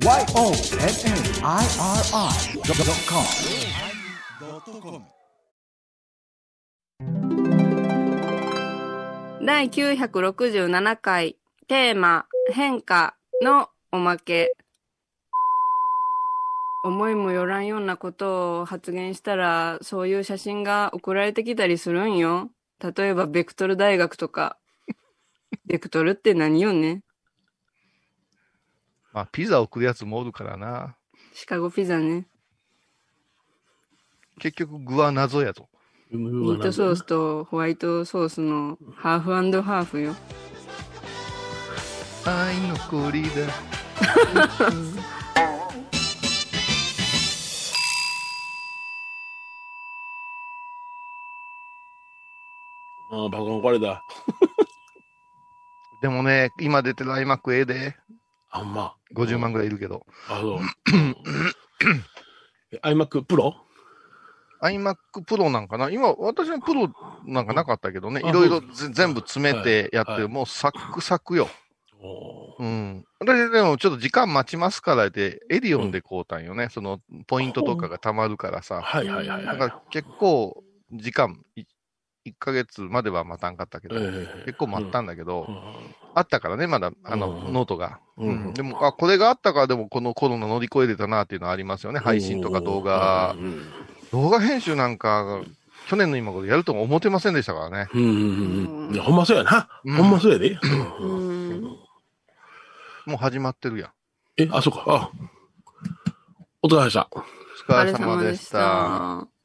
YONNIRI.com 第967回テーマ変化のおまけ。思いもよらんようなことを発言したらそういう写真が送られてきたりするんよ。例えばベクトル大学とか。ベクトルって何よね？まあ、ピザ送るやつもおるからな。シカゴピザね結局具は謎やぞ。ミートソースとホワイトソースのハーフハーフよ愛のコリだ。ああ、パソコン壊れた。でもね、今出てる iMac ええで。あ、ほんま。50万ぐらいいるけど。あ、そう。え iMac Pro? iMac Pro なんかな？今、私のプロなんかなかったけどね。あいろいろ全部詰めてやってる。はいはいもうサックサクよ。うん。私でもちょっと時間待ちますからって、エディオンで買うたんよね。そのポイントとかが溜まるからさ。はいはいはいはい。だから結構時間、い1ヶ月までは待たんかったけど、ええ結構待ったんだけど、うんあったからね、まだ、あの、うんノートが。うんうんでも、あ、これがあったからでもこのコロナ乗り越えれたなっていうのはありますよね。配信とか動画う。ん動画編集なんか、去年の今頃やるとも思ってませんでしたからね。うんうんうんほんまそうやな。うんほんまそうやで。もう始まってるやん。え、あ、そうか。あ。お疲れ様でした。おお疲れ様でした。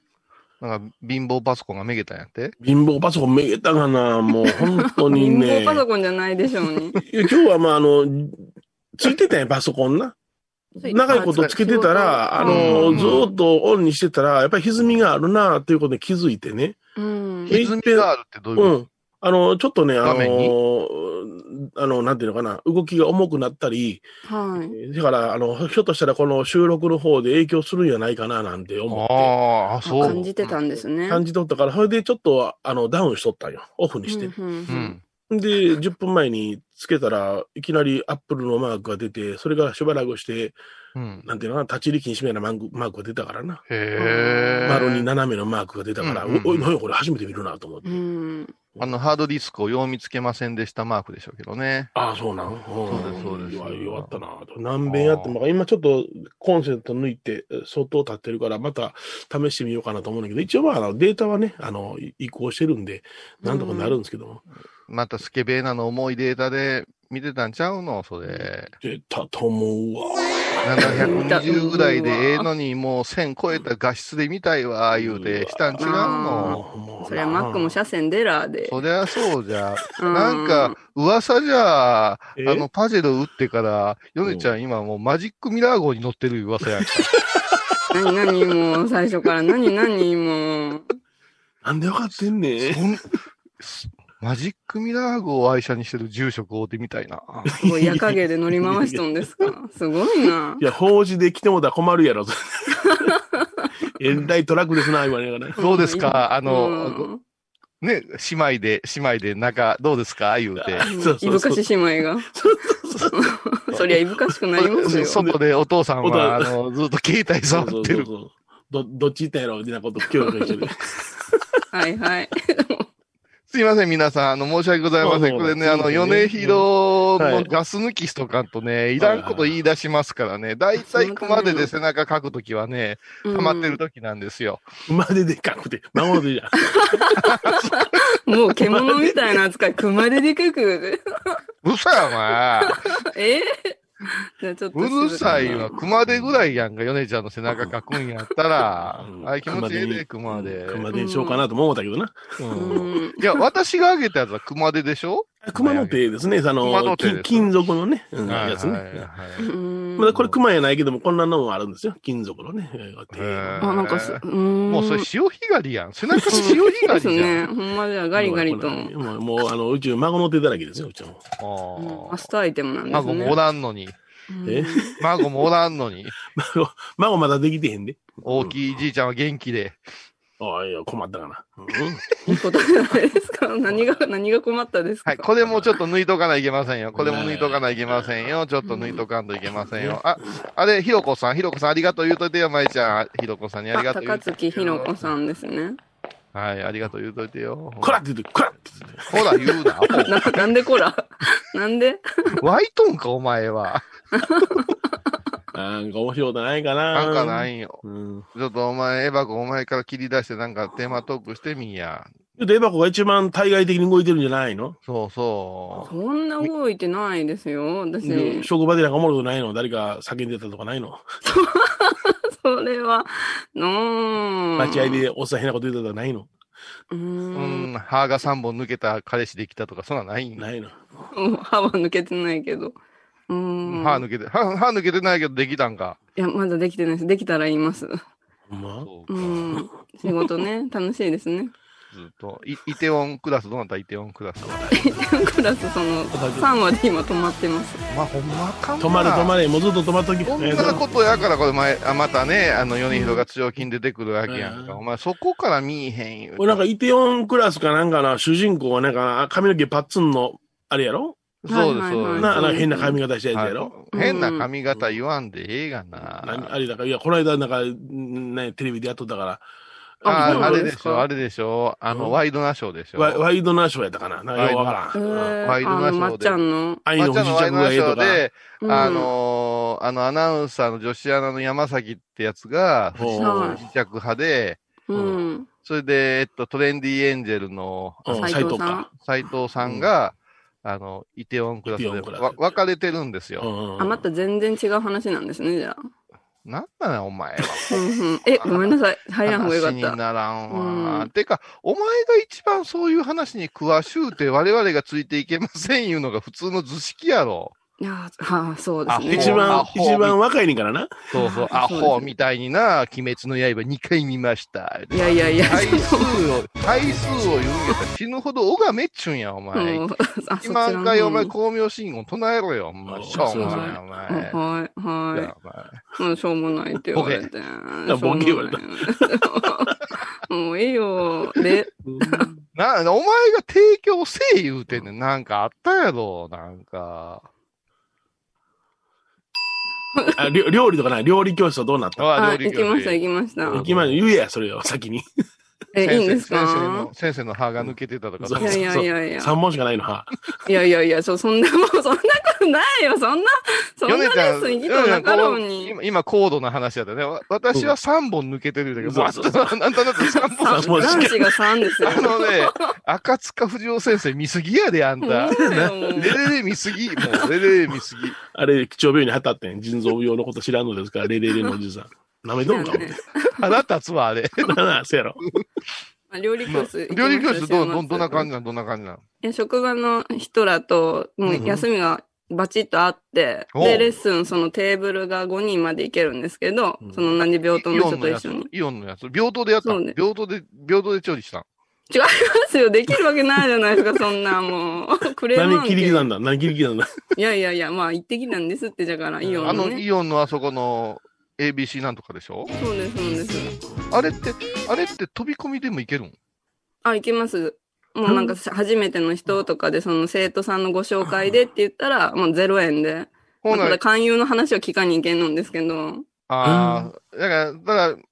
なんか、貧乏パソコンがめげたんやって？貧乏パソコンめげたがな？もう本当に貧ね。乏パソコンじゃないでしょうに。いや今日はまあ、あの、ついてたんや、パソコンな。長いことつけてたら、あの、うんずーっとオンにしてたら、やっぱり歪みがあるな、ということに気づいてね。うん。え歪みがあるってどういうこうん。あの、ちょっとね、あの、あの、なんていうのかな、動きが重くなったり、はい。だから、あの、ひょっとしたらこの収録の方で影響するんじゃないかな、なんてと思って。ああ、そう。感じてたんですね。感じ取ったから、それでちょっと、あの、ダウンしとったんよ。オフにして。うんうんうん。で、10分前につけたらいきなりアップルのマークが出て、それがしばらくして、うん。なんていうのかな、立ち入り禁止みたいなマークマークが出たからな。へえ。丸に斜めのマークが出たから、うんうんうんおおい、何やこれ初めて見るなと思って。うん。あの、ハードディスクをよう見つけませんでしたマークでしょうけどね。ああ、そうなんそうですそうです弱ったなと。何遍やっても、今ちょっとコンセント抜いて、相当経ってるから、また試してみようかなと思うんだけど、一応まあ、データはね、あの、い移行してるんで、なんとかなるんですけども。またスケベーナの重いデータで見てたんちゃうの？それ。出たと思うわ。720ぐらいでええのに、もう1000超えた画質で見たいわ、言うて、したん違うの？そりゃ Mac も車線デラーで。そりゃそうじゃ。うんなんか、噂じゃ、あえの、パジェロ打ってから、ヨネちゃん今もうマジックミラー号に乗ってる噂やんか。何何もう最初から何何もう。なんでわかってんねん。マジックミラー号を愛車にしてる住職をてみたいな。すごい夜影で乗り回しとんですか？すごいな。いや、法事で来てもらったら困るやろ。えらいトラックですな、今ね。どうですかあうの、んね、姉妹で、姉妹で仲、どうですか？言うて。そうそうそういぶかし姉妹が。そりゃいぶかしくなりますよ。外でお父さんは、あの、ずっと携帯触そうってる。そうそうど、どっち行ったんやろ？みたいなこと、今日してる。はいはい。すいません、皆さん。あの、申し訳ございません。これね、あの、米広はいのガス抜きしとかんとね、いらんこと言い出しますからね。だいたい熊手で背中書くときはね、溜まってるときなんですよ。馬ででかくて、孫でじゃん。う んもう獣みたいな扱い、熊手でかく。うるさい、お前。え？うるさいわ。熊手ぐらいやんか、米ちゃんの背中書くんやったらう。んあれ気持ちいいで、熊手。熊手にしようかなとも思ったけどな。うん。いや、私があげたやつは熊手でしょ？熊の手ですね、あ熊の金金属のね、うんはいやつね。はいはいうんまだこれ熊やないけども、こんなのもあるんですよ。金属のね。あ、なんかす、うん。もうそれ潮干狩りやん。背中潮干狩りじゃん。ね。ほんまじゃガリガリと。もう、もうあの、うち孫の手だらけですよ、うちも。マストアイテムなんですね。孫もおらんのに。え？孫もおらんのに。孫、孫まだできてへんで。大きいじいちゃんは元気で。ああ、いや、困ったかな。うんいいことじゃないですか。何が、何が困ったですか？はい。これもちょっと抜いとかないといけませんよ。これも抜いとかないといけませんよ。ちょっと抜いとかんといけませんよ。あ、あれ、ひろこさん、ひろこさんありがとう言うといてよ、まいちゃん。ひろこさんにありがあとう言高うといてよ。槻ひろこさんですね。はい、ありがとう言うといてよ。こらって言って、こらって言って。ほら、言うな。な、なんでこら？なんで？ワイトンか、お前は。なんか面白いことないかな。なんかないんよ。うん。ちょっとお前、エバコお前から切り出してなんかテーマトークしてみんや。で、エバコが一番対外的に動いてるんじゃないの？そうそそんな動いてないですよ。私、職場でなんかおもろくないの？誰か叫んでたとかないの？それは、のーん。間違いでおっさん変なこと言ってたとかないの？うんん、歯が3本抜けた彼氏できたとか、そんなんないんないの。うん歯は抜けてないけど。うーん。歯抜けて、歯、歯抜けてないけどできたんか。いや、まだできてないです。できたら言います。ま？そうん。仕事ね、楽しいですね。ずっと。イイテオンクラス、どうなった？イテオンクラスは。クラス、その、3話で今止まってます。まあ、ほんまかんな止まれ止まれ、もうずっと止まっとき。こんなことやから、これ前、あまたね、あの、米広が強気に出てくるわけやんか。うんお前、そこから見えへんよ。俺なんかイテオンクラスかなんかな、主人公はなんか髪の毛パッツンの、あれやろ？そうです、そうです。な、なんか変な髪型したやつやろ、はい変な髪型言わんでええがな。何あれだから、いや、この間なんか、ね、テレビでやっとったから、ああれんでしょ、あれでしょ、あの、うんワイドナショーでしょ。ワイワイドナショーやったかななんかようわえからん。ー、ワイドナショーであの、まっちゃんの。愛のワイ着ドナショーがええとか。で、うんあのーあの、アナウンサーの女子アナの山崎ってやつが、不時着派で、うん。それで、えっと、トレンディエンジェルのうん斉藤さん斉藤か。斎藤さんが、あの、イテオンクラスでイテオンクラスわ別れてるんですよ。あ、また全然違う話なんですね、じゃあ。なんなのお前は。え、ごめんなさい。入らん方がよか話にった。ならんわ。うんてか、お前が一番そういう話に詳しゅうて我々がついていけませんいうのが普通の図式やろ。いやあ、そうですあね。ア一番、ホ一番若いねんからな？そうそう、アホみたいにな、鬼滅の刃2回見ました。いやいやいや、回数を、回数を言うんやったら死ぬほど拝めっちゅんや、お前。今回お前、方光明信号唱えろよ、お前。うんしょうもない、おに前。はい、はい。うん、しょうもないって言われて。やボケ言われた もういいよ。で、な、お前が提供せえ言うてんねん。なんかあったやろ、なんか。あ料料理とかな、料理教室はどうなったああ、行きました、行きました。行きま言えや、それを、先に。え、いいんです先生かの、先生の歯が抜けてたとか。いやいやいやいや。3本しかないの、は。いやいやいや、そう、そんな、も うそんなことないよ。そんな、そんなレッスン行きとなかろうに。今、今高度な話やったね。わ私は3本抜けてるんだけど、そうなんとなく3本。三本しか男子が3ですよ。あのね、赤塚不二夫先生見すぎやで、あんた。レレレ見すぎ。もう、レレレ見すぎ。あれ、気象病院に当たってん。腎臓病のこと知らんのですから、レレレのおじさん。舐めとんか、思って。腹立つわ、あれ。なあ、そうやろ。まあ料理教室。料理教室どど、どんな感じなん？どんな感じなん？いや、職場の人らと、もう休みがバチッとあって、おうで、レッスン、そのテーブルが5人まで行けるんですけど、うんその何病棟の人と一緒に。。イオンのやつ？平等でやったそうね平等で、平等で調理したん？違いますよ。できるわけないじゃないですか、そんなもう。クレーム何切り刻んだ？何切り刻んだ？いやいやいや、まあ行ってきたんですって、だから、イオあの、ンのね。イオンのあそこの ABC なんとかでしょ？そうです、そうです。あれって、あれって飛び込みでもいけるんあ、行けます。もうなんか、初めての人とかで、その生徒さんのご紹介でって言ったら、もう0円で。ほなま勧誘の話を聞かに行けんのんですけど。ああ、だから、だから、ん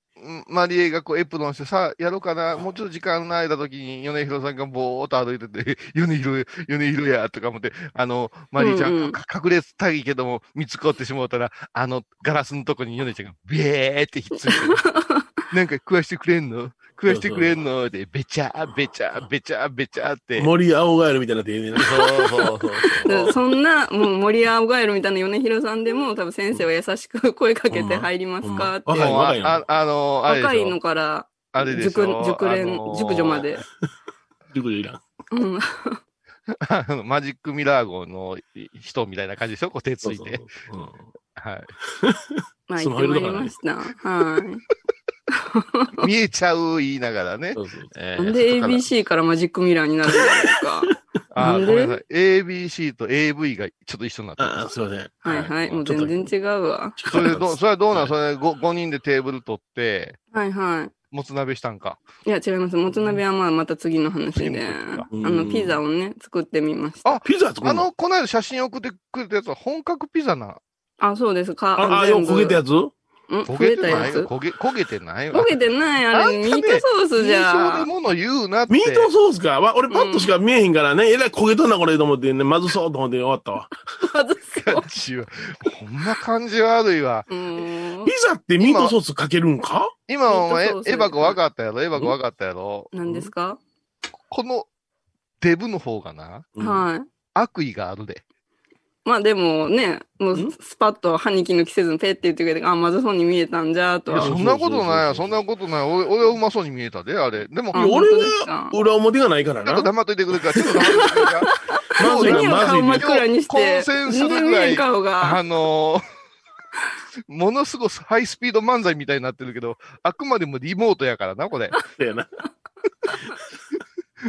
マリエがこうエプロンしてさ、やろうかな、もうちょっと時間ないだ時に、米広さんがぼーっと歩いてて、米広、米広や、とか思って、あの、マリエちゃん、うんうん。か隠れたいけども、見つこってしもうたら、あの、ガラスのとこに米ちゃんが、ビエーってひっついてる。なんか食わしてくれんの？食わしてくれんので、べちゃー、べちゃー、べちゃー、べちゃーって。森青ガエルみたいになってええね。そうそうそうで そんな、もう森青ガエルみたいな米広さんでも、多分先生は優しく声かけて入りますかって。うん若いあ若いのああの、若いのから、あれでし熟ょ、熟練あのー、熟女まで。熟女いらん。うん。あのマジックミラー号の人みたいな感じでしょ？こう手ついて。そうそうはい。まあ、ス行ってまいりました。はい。見えちゃう言いながらね。そうそうそうえーなんで ABC からマジックミラーになるんですか？あー、なんで？ごめんなさい。ABC と AV がちょっと一緒になってあす。すいません。はいはい。もう全然違うわ。それでどう、それはどうなん？それ。れ 5, 5人でテーブル取って、はいはい。もつ鍋したんか？いや、違います。もつ鍋はまあまた次の話次で、あの、ピザをね、作ってみました。あピザ作るの？あの、この間写真送ってくれたやつは本格ピザな。あ、そうですか。あ、あ、よう焦げたやつ？うん焦焦げたやつげてないよ。焦げ、焦げてないわ。焦げてないあれ、ミートソースじゃ印象でもの言うなって。ミートソースか？わ俺パッとしか見えへんからね、えらい焦げとんなこれと思ってね、まずそうと思って終わったわ。まずそう。感じは。ほんま感じ悪いわ。ピ。ザってミートソースかけるんか？今お前、エミートソースヴァ子分かったやろ？エヴァ子分かったやろ？何ですか？このデブの方がな、うんはい。悪意があるで。まあでもね、もんうスパッと歯に気抜きせずにペッて言ってくれて、あ、まずそうに見えたんじゃ、といや、は。そんなことないよ。そそうんそうなことない。俺、俺はうまそうに見えたで、あれ。でも、俺は裏表がないからな。っと黙っといてくれるから、ちょっと黙っといてくれるから。まずいな、まずいな。暗にして、混戦するぐらい。あのーものすごいハイスピード漫才みたいになってるけど、あくまでもリモートやからな、これ。だよな。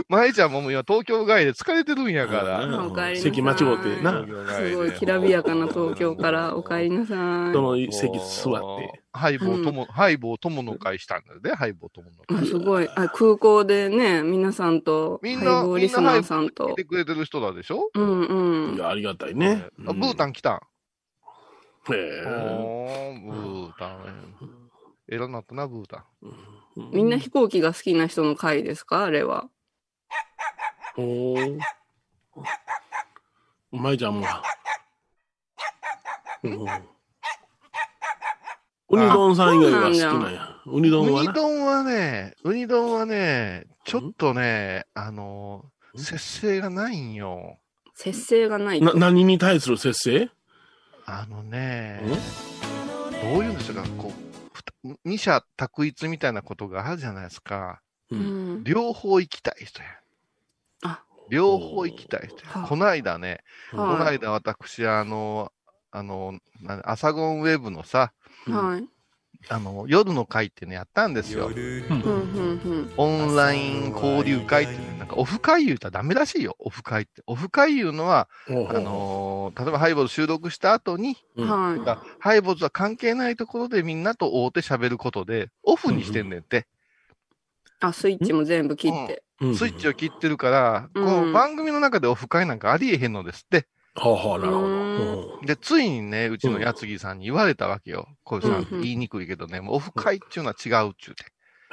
舞ちゃんももう今東京帰りで疲れてるんやから。んお帰りなさい席間違ってな。すごいきらびやかな東京からお帰りなさい。その席座って。ハイボー友、ハイボー友の会したんだよね、ハイボー友のあ会。すごい。あ空港でね、皆さんと、みんなボーリスナーさんと来て。くれてる人だでしょ？うんうん。いや、ありがたいね。あブータン来たん？へえ。おー、ブータン。えらなったな、ブータン。みんな飛行機が好きな人の会ですか？あれは。おー。うまいじゃん、もう。うんウニ丼さん以外は好きなんや。ウニウニ丼はな。丼はね、ウニ丼はね、ちょっとね、あの、ん？節制がないんよ。節制がないな、と。何に対する節制？あのね、どういうんでしょうか、こう、二者択一みたいなことがあるじゃないですか。う。うんん。両方行きたい人や。あ両方行きたいこの間ね、このはい。間私、あの、あの、なアサゴンウェブのさ、はい。あの、夜の会っていうのやったんですよ。うん、うん、オンライン交流会っていうね、なんかオフ会言うたらダメらしいよ、オフ会って。オフ会言うのは、あのー例えばハイボーズ収録した後に、はだハイボーズは関係ないところでみんなと会うて喋ることで、オフにしてんねんって。い。あ、スイッチも全部切って。うんスイッチを切ってるから、うんこの番組の中でオフ会なんかありえへんのですって。はあはあ、なるほど。で、ついにね、うちのやつぎさんに言われたわけよ。これさうんうん、言いにくいけどね、もうオフ会っていうのは違うっちゅうて。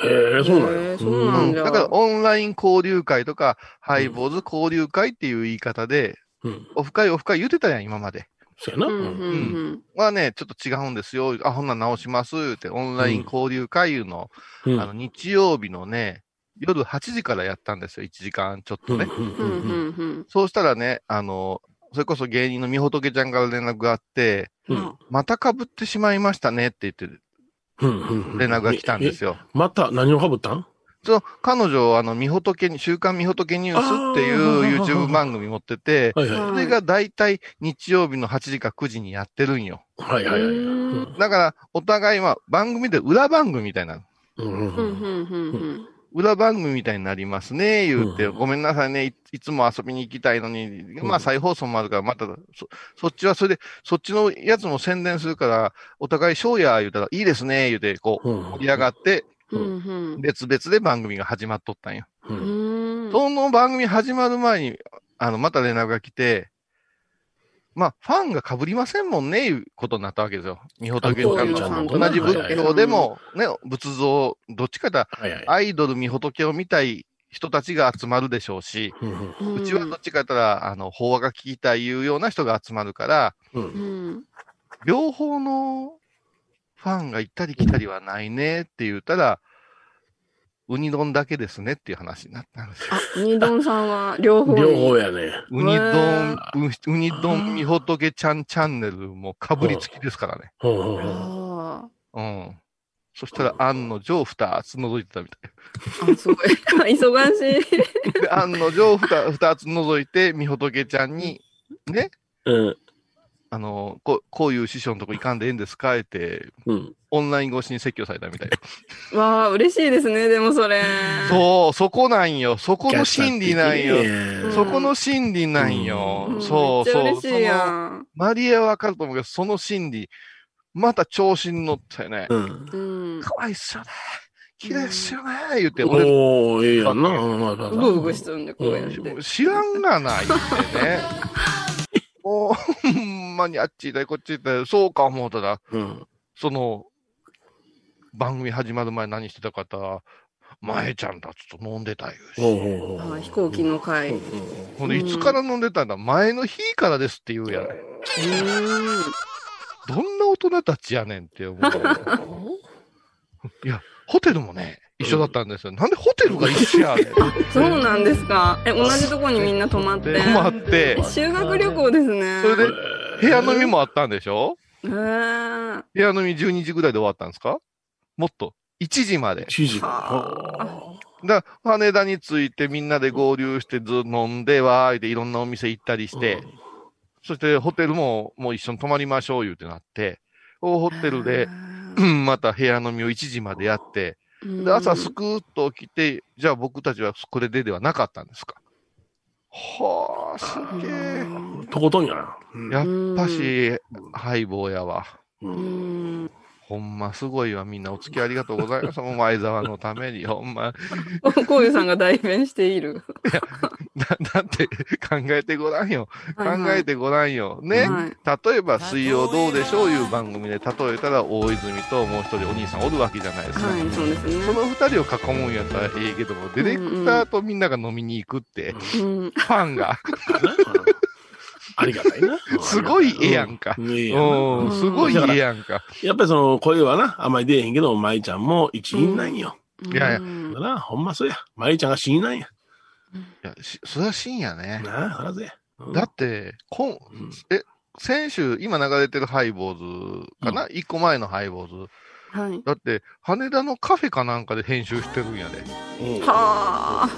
へえ、そうなんや。そうなうんん、じゃだからオンライン交流会とか、ハイボーズ交流会っていう言い方で、うん。オフ会オフ会言ってたやん、今まで。そうやな。うん、ううんん、はね、ちょっと違うんですよ。あ、ほんなら直します。言って、オンライン交流会いうの、うんあの、日曜日のね、夜8時からやったんですよ。1時間ちょっとね。そうしたらね、あの、それこそ芸人のみほとけちゃんから連絡があって、うんまた被ってしまいましたねって言って連絡が来たんですよ。よ。また何をかぶったん？そう、彼女、あの、みほとけに、週刊みほとけニュースっていあうー YouTube 番組持ってて、はいはい。はいそれが大体日曜日の8時か9時にやってるんよ。はいはいはい。うんだから、お互いは番組で裏番組みたいな、うんうんうん、うん、うん。裏番組みたいになりますね、言って、うんごめんなさいね。い、いつも遊びに行きたいのに、まあ再放送もあるから、また、そ、そっちはそれで、そっちのやつも宣伝するから、お互いショーや言うたら、いいですね、言うて、こう、うん盛り上がって。別々で番組が始まっとったんよ。その番組始まる前に、あの、また連絡が来て、まあ、ファンが被りませんもんね、いうことになったわけですよ。みほとけちゃんあそうの。同じ仏はい教でも、ね、仏像、どっちかというとはいはい。アイドルみほとけを見たい人たちが集まるでしょうし、うちはどっちかというと、あの、法話が聞きたいいうような人が集まるから。両方のファンが行ったり来たりはないねって言ったら、ウニ丼だけですねっていう話になったんですよ。あ、ウニドンさんは両方に。両方やね。ウニへ丼、ウウニ丼みほとけちゃんチャンネルもかぶりつきですからね。うんうんうんあうん。そしたら、案の定二つ覗いてたみたい。ーあ、すごい。忙しい。で、案の定二二つ覗いて、みほとけちゃんに、ね、うんあの、こう、こういう師匠のとこ行かんでええんですか？って、うん。オンライン越しに説教されたみたいよ。わあ、嬉しいですね、でもそれ。そう、そこなんよ。そこの心理なんよ。うんそこの心理なんよ。うんそうそう。嬉しいやん。マリエはわかると思うけど、その心理、また調子に乗ってね、うん。うん。可愛いっすよね。綺麗っすよね。言って、俺、おー、ええやんな。うんまあまあまあうぐうぐしとんで、こうやって。知らんがないってね。ほんまにあっち行ったりこっち行ったり、そうか思うたら、うん。その、番組始まる前何してた方、前ちゃんたちと飲んでたいうし。あー飛行機の会。うほんで、いつから飲んでたんだ？前の日からですって言うやん。どんな大人たちやねんって思う。いや、ホテルもね、一緒だったんですよ。なんでホテルが一緒やねん。そうなんですか。え、同じとこにみんな泊まって。で、泊まってえ、修学旅行ですね。それで、部屋飲みもあったんでしょ？へー部屋飲み12時ぐらいで終わったんですか？もっと。1時まで。知事はだ羽田に着いてみんなで合流してず飲んでわーいでいろんなお店行ったりして、そしてホテルももう一緒に泊まりましょう言うてなって、ホテルで、うんまた部屋飲みを1時までやって、で朝すくーっと起きて、じゃあ僕たちはこれでではなかったんですか？はあ、すげえ。とことんやな。うんやっぱし、ハイボーやわ。ううんん。ほんますごいわ。みんなお付き合いありがとうございます。もう前澤のために。ほんま。こういうさんが代弁している。だだって考えてごらんよ。考はいはいえてごらんよ。ね。はい例えば、水曜どうでしょういう番組で例えたら、大泉ともう一人お兄さんおるわけじゃないですか。はい、そうですね。その二人を囲むんやったらええけども、ディレクターとみんなが飲みに行くって、うん。ファンが、ありがたいな。すごいええやんか。うん。ええやんなうん、すごいええやんか。やっぱりその声はな、あんまり出えへんけど、舞ちゃんも一員なんよ。いやいやうんだな、ほんまそうや。舞ちゃんが死因なんや。いや、しそれは深夜ね。なあ、そらそうや。うんだって、こん、え、先週、今流れてるハイボーズかな？一、個前のハイボーズ。はい。だって、羽田のカフェかなんかで編集してるんやで。うんはあ。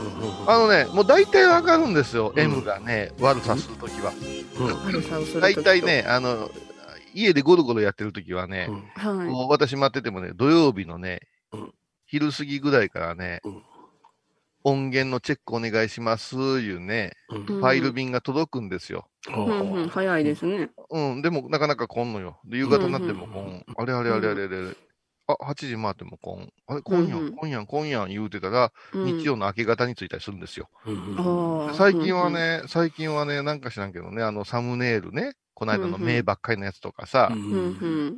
あのね、もう大体わかるんですよ。うん M がね、悪さするときは。うん悪さをする大体ね、あの、家でゴロゴロやってるときはね、うんはこう私待っててもね、土曜日のね、うん昼過ぎぐらいからね、うん音源のチェックお願いします、いうね、うんうんファイル便が届くんですよ。うんうん、早いですね。うん、でもなかなか来んのよ。で、夕方になっても来ん。あれあれあれあれあれ。あ、8時回っても来ん。あれ、今夜うんうん今夜今夜言うてたら、うん日曜の明け方に着いたりするんですよ。最近は、ね、最近はね、なんか知らんけどね、あの、サムネイルね、この間の名ばっかりのやつとかさう、うんうんん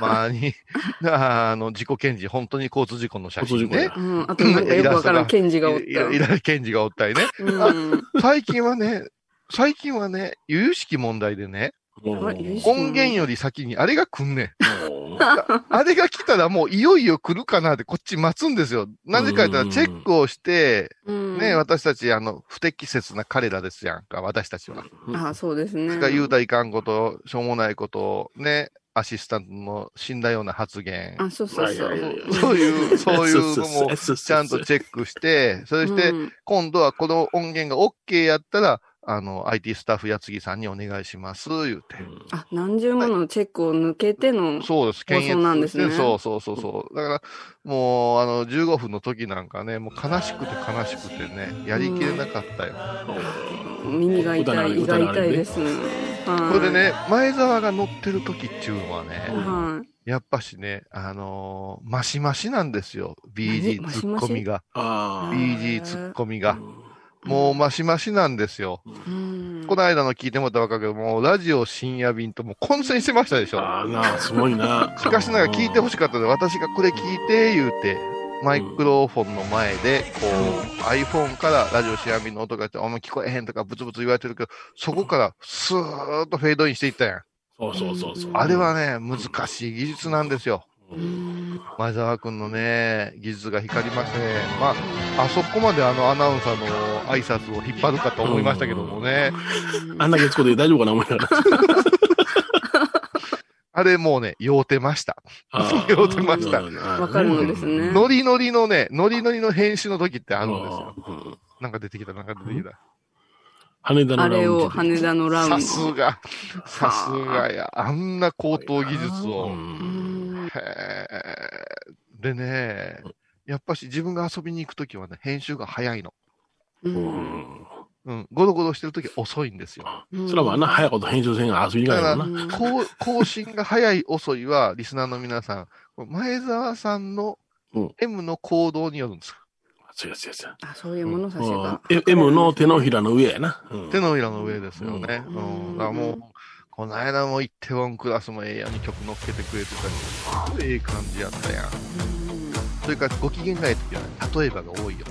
まに、あの、自己検事、本当に交通事故の写真ね。うん。あとなんかよくわからん検事がおっいらいた。ら検事がおったりね。うん。最近はね、最近はね、由々しき問題でね、音源より先にあれが来んねん。うん あれが来たらもういよいよ来るかなってこっち待つんですよ。なぜか言ったらチェックをして、うんね、私たちあの、不適切な彼らですやんか、私たちは。あそうですね。が言うたらいかんこと、しょうもないことを、ね、アシスタントの死んだような発言。あ、そうそうそう。そういう、そういうのもちちゃんとチェックして、そしてうん今度はこの音源が OK やったら、あの、IT スタッフやつぎさんにお願いします、言うて。あ、何重ものチェックを抜けての。そうです、放送なんですねそうそうそうそう。だから、もう、あの、15分の時なんかね、もう悲しくて悲しくてね、やりきれなかったよ。耳が痛い、胃が痛いです。はいこれで。ね、前澤が乗ってる時っていうのはね、はい。やっぱしね、あのーマシマシなんですよ。BG 何ツッコミが。ああ。BG ツッコミが。もうマシマシなんですよ。うんこの間の聞いてもらったらわかるけど、もうラジオ深夜便ともう混戦してましたでしょ。ああなあ、すごいな。しかしながら聞いてほしかったので、私がこれ聞いて、言うて、マイクロフォンの前で、こう、iPhone からラジオ深夜便の音がして、あんま聞こえへんとかブツブツ言われてるけど、そこからスーッとフェードインしていったやん。そうそうそうそう。あれはね、難しい技術なんですよ。うん前澤君のね、技術が光りましてね、まあ、あそこまであのアナウンサーの挨拶を引っ張るかと思いましたけどもね、あんで大丈夫かな思いながら。あれもうね、酔うてました。酔うてました。わかるのですね。ノリノリのね、ノリノリの編集の時ってあるんですよ。うんなんか出てきた、なんか出てきた。羽田のあれをラウンジで羽田のラウンさジ。すが、さすがや。あんな高等技術うを。でね、やっぱし自分が遊びに行くときはね、編集が早いの。ううんん。うん。ゴロゴロしてるとき遅いんですよ。うんそれはまあな、早いこと編集せんが遊びに行かない更新が早い遅いは、リスナーの皆さん、前澤さんのうん M の行動によるんですよ。そうやそうやそうやあ、そういう物差しうん M の手のひらの上やな。うん手のひらの上ですよね。ううんん。だからもう、この間もイッテウォンクラスもええように曲乗っけてくれてたし、すごいええ感じやったやん。うんそれからご機嫌がええ時はね、例えばが多いよ。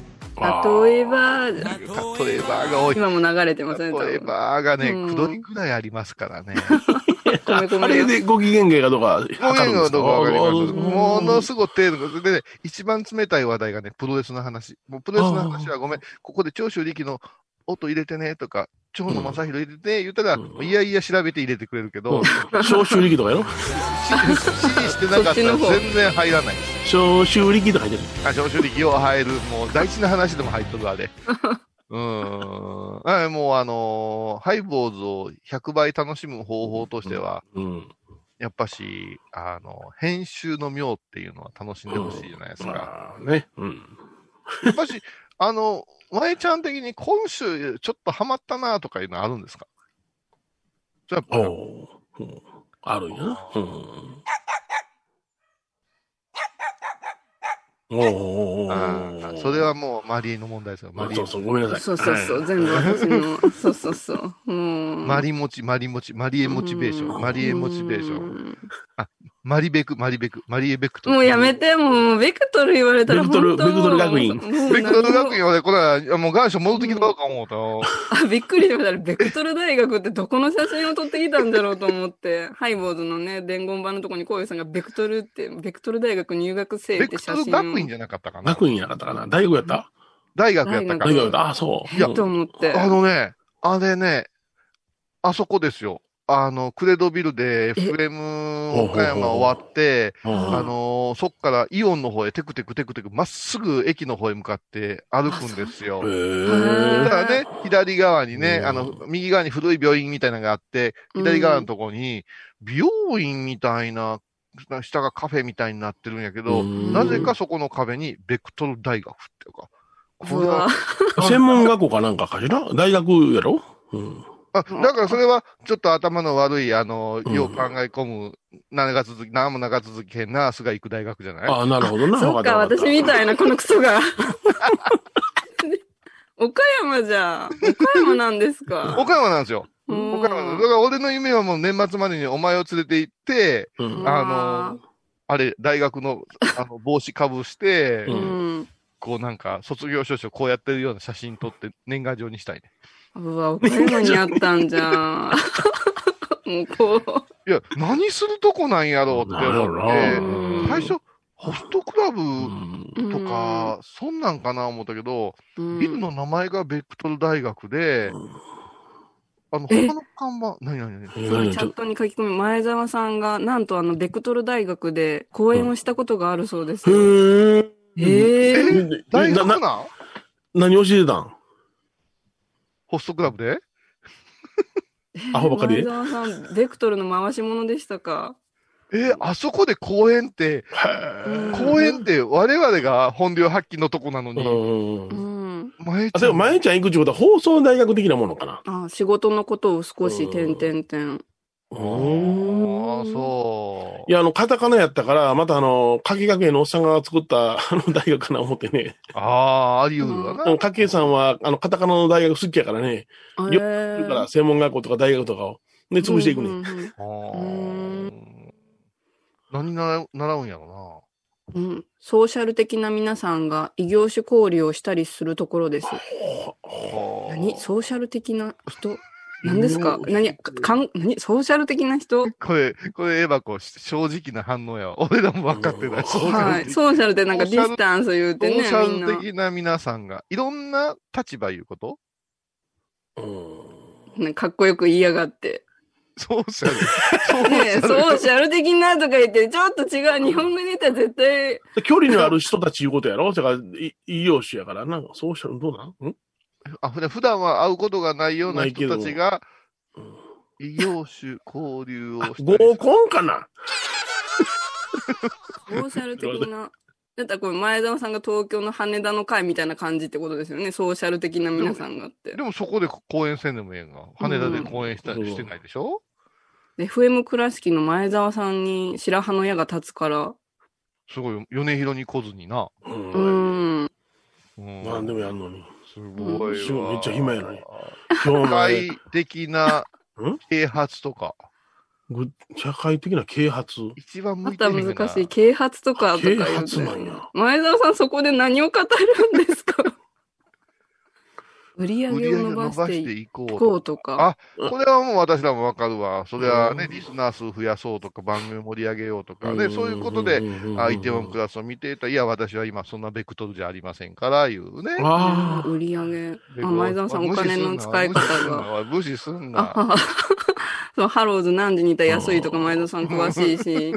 例えば、例えばが多い。今も流れてますね。例えばがね、うんくどりくらいありますからね。あれでご機嫌芸がどうかご測るんですかめんがどうかわかります。うんものすごく程度でね、一番冷たい話題がね、プロレスの話。もうプロレスの話はごめん、ここで長州力の音入れてねとか、長野正弘入れて、言ったら、うんいやいや調べて入れてくれるけど、消臭力とかやろ？指示してなかったら全然入らない。消臭力とか書いてる。あ、長州力を入る、もう大事な話でも入っとるあれ。うーん。あもうあのーハイボーズを100倍楽しむ方法としては、うん。やっぱし、あの、編集の妙っていうのは楽しんでほしいじゃないですか。まあね。うん。やっぱし、あの、前ちゃん的に今週ちょっとハマったなとかいうのあるんですか？じゃあ、おううんあるんやな。うん。おうおうおそれはもうマリエの問題ですよ。マリエそうそう、ごめんなさい。そうそうそう、はい全部私の、そうそうそう。もう。マリモチ、マリモチ、マリエモチベーション、マリエモチベーション、ン。マリベク、マリベク、マリエベクトル。もうやめて、もう、ベクトル言われたらベクトル本当ベクトル学院ベクトル学院はね、これはもう願書戻ってきてもらおうか思うと。あ、びっくりしました。ベクトル大学ってどこの写真を撮ってきたんだろうと思って、ハイボーズのね、伝言板のとこにこういうさんがベクトルって、ベクトル大学入学生ベってクトル写真を。学院じゃなかったかな。学院やなかったかな大学やった？大学やったか大学やったあ、そう。いやと思って。あのね、あれね、あそこですよ。あの、クレドビルで FM 岡山終わって、うんあのーそっからイオンの方へテクテクテクテクまっすぐ駅の方へ向かって歩くんですよ。へ。だ。ー。からね、左側にね、うん。あの、右側に古い病院みたいなのがあって、左側のところに、美容院みたいな、下がカフェみたいになってるんやけど、うん。なぜかそこの壁にベクトル大学っていうか、これは、専門学校かなんかかしら？大学やろ？うん。あ、だからそれは、ちょっと頭の悪い、あの、うんよう考え込む、長続き、何も長続きへんナースが行く大学じゃない？あなるほどな。そっか、私みたいな、このクソが。岡山じゃ。岡山なんですか？岡山なんですよ。うん岡山だから俺の夢はもう年末までにお前を連れて行って、うんあの、あれ、大学の、あの、帽子かぶして、ううん。こうなんか、卒業証書こうやってるような写真撮って年賀状にしたいね。うわ、岡山にあったんじゃん。もうこいや、何するとこなんやろうって。思って、うん最初、ホストクラブ。とか、そんなんかな思ったけど、うん、ビルの名前がベクトル大学で、あの、え他の看板、何何何？そうチャットに書き込み、前澤さんが、なんとあの、ベクトル大学で講演をしたことがあるそうです。よ。へえ？えええ大学な何教えてたん？ホストクラブで？アホばかりで前澤さん、ベクトルの回し物でしたか？えーあそこで公園って、うん公園って我々が本領発揮のとこなのに、前ちゃん。でも、まゆちゃん行くってことは放送大学的なものかな？あ仕事のことを少し、うん。点々点。ああ、そう。いや、あの、カタカナやったから、またあの、かけ学園のおっさんが作った、あの、大学かな思ってね。ああ、あり得るわな。かけさんは、あの、カタカナの大学好きやからね。あよだから、専門学校とか大学とかを。で、潰していくね。うあー何習う習うんやろうん、ソーシャル的な皆さんが異業種交流をしたりするところです。な。はあ何？ソーシャル的な人？何ですか？何かん何？ソーシャル的な人？これ、これ、エヴァこう、正直な反応やわ。俺らも分かってない。ソーシャはい。ソーシャルってなんかディスタンス言うてね、ソーシャみんな。ル的な皆さんが、いろんな立場言うこと？うんねかっこよく言いやがって。ソーシャル。ソーねえソーシャル的なとか言って、ちょっと違う。日本語で言ったら絶対、距離のある人たちいうことやろ？だから、い異業種やからな。ソーシャルどうなん？ん？あ、ふ普段は会うことがないような人たちがうん、異業種交流をあしたり合コンかな？ソーシャル的な。だったらこれ前澤さんが東京の羽田の会みたいな感じってことですよね。ソーシャル的な皆さんがってで。もそこで公演せんでもええんが。羽田で公演したうんしてないでしょ？で、FM 倉敷の前澤さんに白羽の矢が立つから。すごい、米広に来ずにな。う。うんん。うんなんでもやんのに。すごいわ。うんめっちゃ暇やのに社会的なん？啓発とか。ぐ社会的な啓発？一番向またいてるん難しい。啓発とかとか啓て発なんや前澤さんそこで何を語るんですか？売り上げを伸ばしていこうとか。あ、これはもう私らもわかるわ。それはね、うんリスナー数増やそうとか、番組盛り上げようとかね、そういうことで、あ、イテウォンクラスを見ていた。いや、私は今そんなベクトルじゃありませんから、いうね。ああ。売り上げ。であ、前澤さんお金の使い方が。無視すんな。そう、ハローズ何時にいたら安いとか前澤さん詳しいし、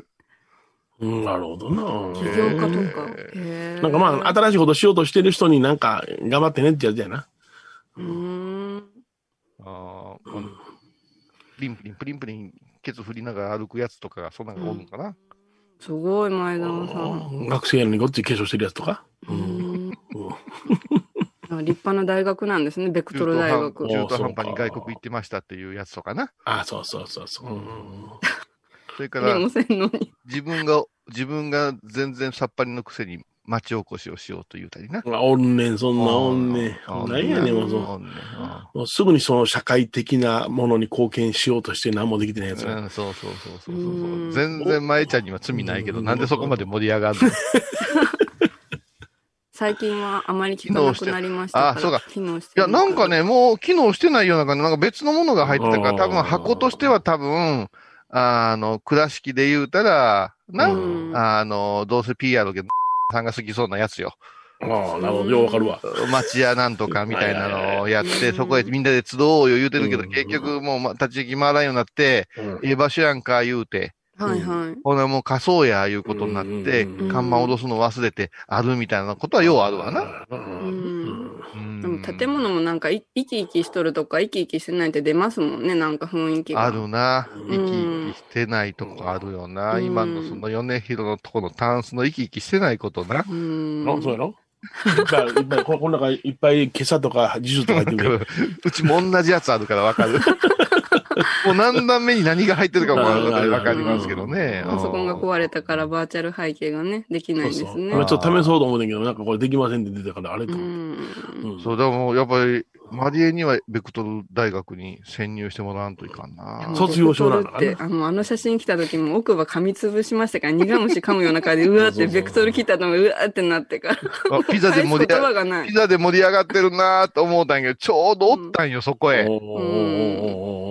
うん、なるほどな。起業家とか。なんかまあ、新しいことしようとしてる人になんか、頑張ってねってやつやな。うーん。あーこのプリンプリン、プリンプリン、ケツ振りながら歩くやつとかが、そんなのがおるんかな。すごい前澤さん。学生やのにごっつい化粧してるやつとか。うーん立派な大学なんですね、ベクトル大学。中途半端に外国行ってましたっていうやつとかな。あそうそうそうそう。うんそれから。自分が、自分が全然さっぱりのくせに町おこしをしようと言うたりな。あおんねん、そんなおんねん。あー何やねん、もうそおん。すぐにその社会的なものに貢献しようとして何もできてないやつ。ーうん、そうそうそうそうそう。うん。全然舞ちゃんには罪ないけど、うんなんでそこまで盛り上がるの？最近はあまり聞かなくなりましたから。あそうか。機能していや、なんかね、もう機能してないような感じ、なんか別のものが入ってたから、多分箱としては多分、あの、倉敷で言うたら、な、うん。あの、どうせ PR けど、さんが好きそうなやつよ。ああ、なるほど。ようわかるわ。町屋なんとかみたいなのをやって、うんそこへみんなで集おうよ言うてるけど、うん結局もうま立ち行き回らんようになって、うんええ場所やんか言うて、はいはい。ほなもう仮装やいうことになって、看板下ろすの忘れてあるみたいなことはようあるわな。ううんん。うんでも建物もなんかい生き生きしとるとか生き生きしてないって出ますもんね、なんか雰囲気が。あるな。うん生き生きしてないとこあるよな。うん今のその米広のとこのタンスの生き生きしてないことな。うん。あそうやろ？いっぱい、いっぱい、こ この中いっぱい今朝とか辞書とか入ってるけど。うちも同じやつあるからわかる。もう何段目に何が入ってるかもわかりますけどね。パソコンがうん壊れたからバーチャル背景がね、できないんですそうそうちょっと試そうと思うんだけど、なんかこれできませんって出たから、あれとう思って。ん。うんそう、でもやっぱり、マリエにはベクトル大学に潜入してもらわんといかんな。卒業証なんだベクトルって、あの、あの写真来た時も奥歯噛みつぶしましたから、苦虫噛むような感じで、うわって、ベクトル来たのがうわってなってから。あピザで盛り言上 がピ。ザで盛り上がってるなと思ったんやけど、ちょうどおったんよ、そこへ。おー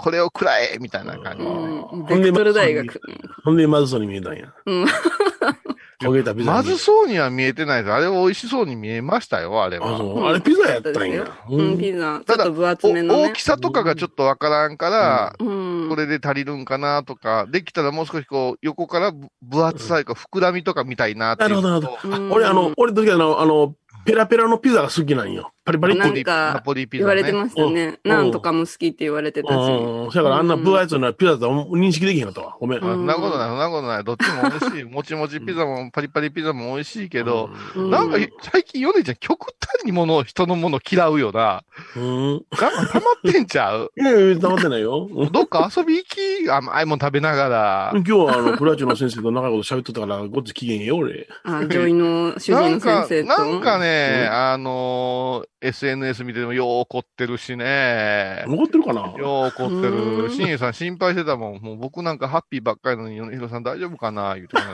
これを食らえみたいな感じ。ベクトル大学。ほんで、まずそうに見えたんや。うん。焦げたピザに。まずそうには見えてないです。あれは美味しそうに見えましたよ、あれあ、は。そう。あれピザやったんや。うん、ピザ。ちょっと分厚おめのね。大きさとかがちょっとわからんから、うん。これで足りるんかなとか、できたらもう少しこう、横からぶ分厚さとか膨らみとか見たいなっていうのと。なるほどなるうん俺、あの、俺、どっちかというとあの、あの、ペラペラのピザが好きなんよ。パリパリって。なんかナポリピザね。言われてましたね。うんなんとかも好きって言われてたし。うん。だからあんな分厚いのはピザだと認識できへんかったわ。ごめん。あそんなことない、そんなことない。どっちも美味しい。もちもちピザもパリパリピザも美味しいけど、うんなんか最近ヨネちゃん極端にものを、人のもの嫌うよな。うん。なんか溜まってんちゃう？いやいや、黙ってないよ。う んどっか遊び行き、甘いもん食べながら。今日は、あの、クラチの先生と長いこと喋っとったから、ごっつ機嫌いいよ、俺。あ、女医の主治医の先なんか、生と。なんかね、うんあのー SNS 見ててもよう怒ってるしね。残ってるかな？よう怒ってうんる。しんえさん心配してたもん。もう僕なんかハッピーばっかりなのに、米広さん大丈夫かな？言うてまし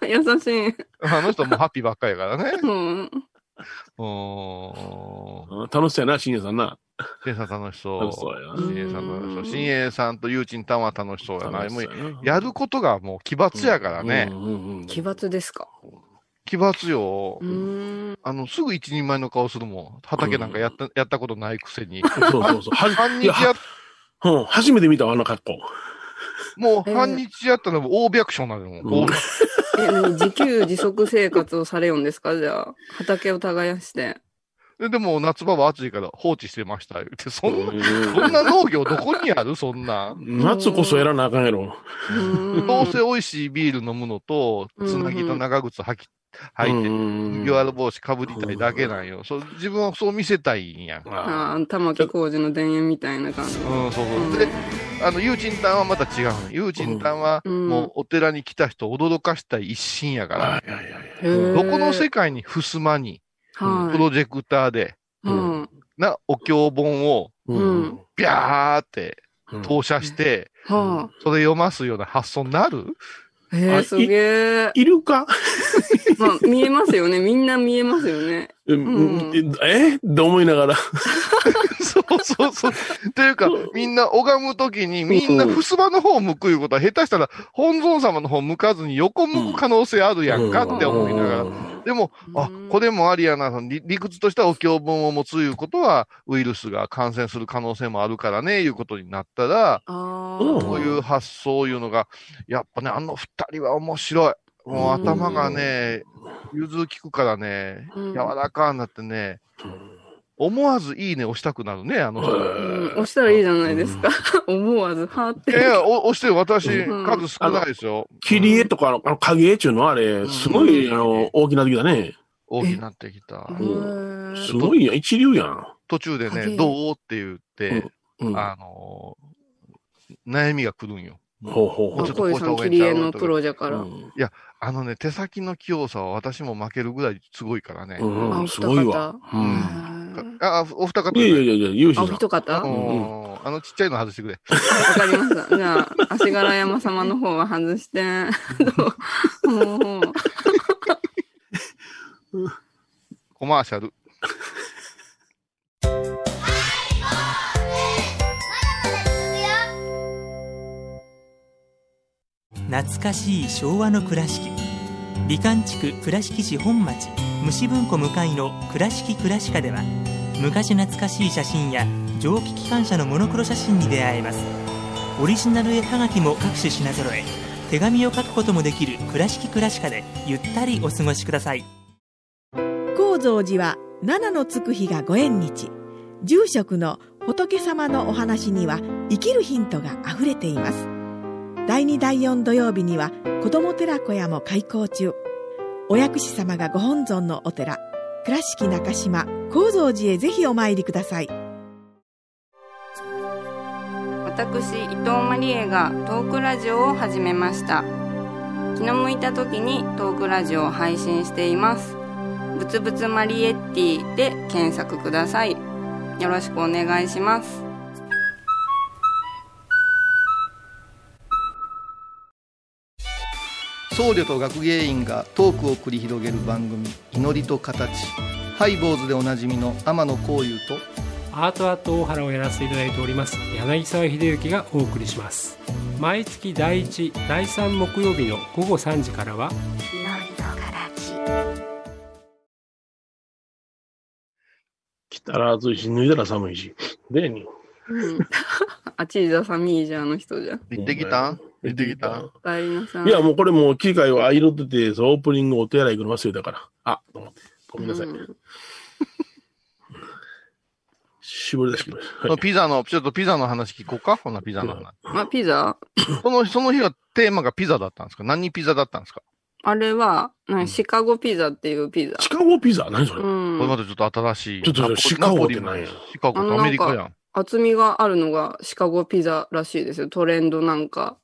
た 優しい。あの人もうハッピーばっかりやからね。うん。うーん。うん楽しそうやな、深夜さんな。しんえさん楽しそう。楽しそうやな。しんえさん楽しそう。しんえさんとゆうちんたんは楽しそうやな。やなやることがもう奇抜やからねう。んうんうん奇抜ですか？奇抜よう。ーん。あの、すぐ一人前の顔するもん。畑なんかやった、やったことないくせに。そうそうそう。は半日いややっ、うん、初めて見たわ、あの格好。もう半日やったら大百姓なのよ。え、何自給自足生活をされよんですか？じゃあ。畑を耕して。ででも夏場は暑いから放置してました。言って、そんな、うんそんな農業どこにある？そんな。夏こそやらなあかんやろ。うんどうせ美味しいビール飲むのと、つなぎと長靴履き、履いて、うん麦わら帽子かぶりたいだけなんよ。そう自分はそう見せたいんや。ん。あ。あ、玉置浩二の田園みたいな感じ。うん、そうそう。で、あの、ユーチンタンはまた違うの。ユーチンタンは、うん。もうお寺に来た人を驚かしたい一心やから、どこの世界に襖に、はい。プロジェクターで、うん。な、お経本を、うん。ビャーってうん。投射して、はそれ読ますような発想になる？え、すげえ。いるか？まあ、見えますよね。みんな見えますよね。うんえって思いながら？そうそうそう。っていうか、みんな拝むときに、みんな襖の方を向くいうことは、下手したら本尊様の方向かずに横向く可能性あるやんかって思いながら。でも、あうん、これもありやな、理理屈としてはお経本を持ついうことは、ウイルスが感染する可能性もあるからね、いうことになったら、こういう発想いうのが、やっぱね、あの二人は面白い。もううん頭がね、融通きくからね、うん柔らかになってね、思わずいいね押したくなるね、あの人。うん押したらいいじゃないですか。思わず、はーって。いやいや、お押してる私、うん数少ないですよ。切り絵とか、あのあの影絵っていうのはあれ、すごい、あの、大きな時だね。大きくなってきた。すごいやん、一流やん。途中でね、影どうって言って、うん。あのー悩みが来るんよ。ほうほうほうちょっとあ小井さん、切り絵のプロじゃから。うんあのね、手先の器用さは私も負けるぐらいすごいからね。うんす二ごいわ。方。うん。へあ、お二方いやいやねいやいや、ユーシーあ、お。一方あわのーあのちっちゃいの外してくれ。かりました。じゃあ、足柄山様の方は外して、もう、コマーシャル。懐かしい昭和の倉敷。美観地区倉敷市本町虫文庫向かいの「倉敷倉歯科」では昔懐かしい写真や蒸気機関車のモノクロ写真に出会えます。オリジナル絵はがきも各種品揃え手紙を書くこともできる「倉敷倉歯科」でゆったりお過ごしください。高蔵寺は七のつく日がご縁日。住職の仏様のお話には生きるヒントがあふれています。第2第4土曜日には子ども寺小屋も開校中お薬師様がご本尊のお寺倉敷中島・高蔵寺へぜひお参りください私、伊藤マリエがトークラジオを始めました。気の向いた時にトークラジオを配信しています。ぶつぶつマリエッティで検索ください。よろしくお願いします。僧侶と学芸員がトークを繰り広げる番組「祈りと形」ハイボーズでおなじみの天野幸雄とアートアート大原をやらせていただいております柳沢秀幸がお送りします毎月第1第3木曜日の午後3時からは来たら暑いし、脱いだら寒いし。でに。うん。あちいざさみーじゃあの人じゃ。行ってきた？ん行ってきたんおかえりなさい。いや、もうこれもう機械を彩ってて、そうオープニングお手洗い行くの忘れたから。あ、と思って。ごめんなさい。うん絞り出してきました。はいピザの、ちょっとピザの話聞こうか？ほな、ピザの話。あ、ピザ？その、その日はテーマがピザだったんですか？何ピザだったんですか？あれは、シカゴピザっていうピザ。シカゴピザ？何それ、うんこれまたちょっと新しい。ちょっとシカゴって何や？シカゴってアメリカやん。厚みがあるのがシカゴピザらしいですよ。トレンドなんか。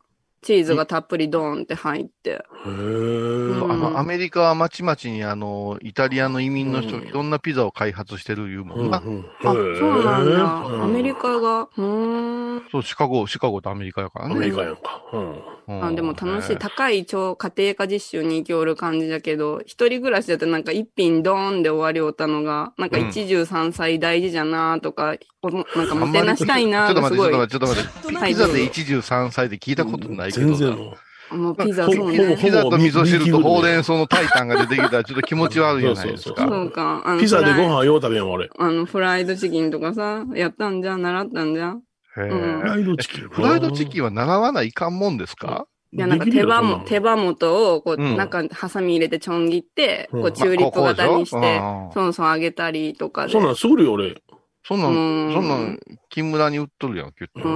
チーズがたっぷりドーンって入って。へーうんあの、アメリカはまちまちにあの、イタリアの移民の人、うんいろんなピザを開発してるいうもんな。うんうんあ、そうなんだ。うんアメリカが？うーん。そう、シカゴ、シカゴってアメリカやからね。アメリカやんか。うん。うんあでも楽しい。ね高い超家庭科実習に行きおる感じだけど、一人暮らしだってなんか一品ドーンで終わりおったのが、なんかうん一汁三菜大事じゃなとか、おなんかもてなしたいなちょっと待って、ちょっと。待って、ちょっと待って。はいピザで一汁三菜で聞いたことないけどな。全然もう。もうピザほそうね。ピザと味噌汁とほうれん草のタイタンが出てきたらちょっと気持ち悪いじゃないですそうか。そうか。あのピザでフライご飯よう食べんわ、俺。あの、フライドチキンとかさ、やったんじゃん、習ったんじゃん？へうんーフライドチキン？フライドチン。キンは習わないかんもんですか？いや、なんか手羽も、手羽元を、こう、うん中にハサミ入れてちょん切って、うんこう、チューリップ型にしてそうそう揚げたりとかで。そんなんすぐるよ、俺。そんなん、うんそんなん、木村に売っとるやん、キュッと。う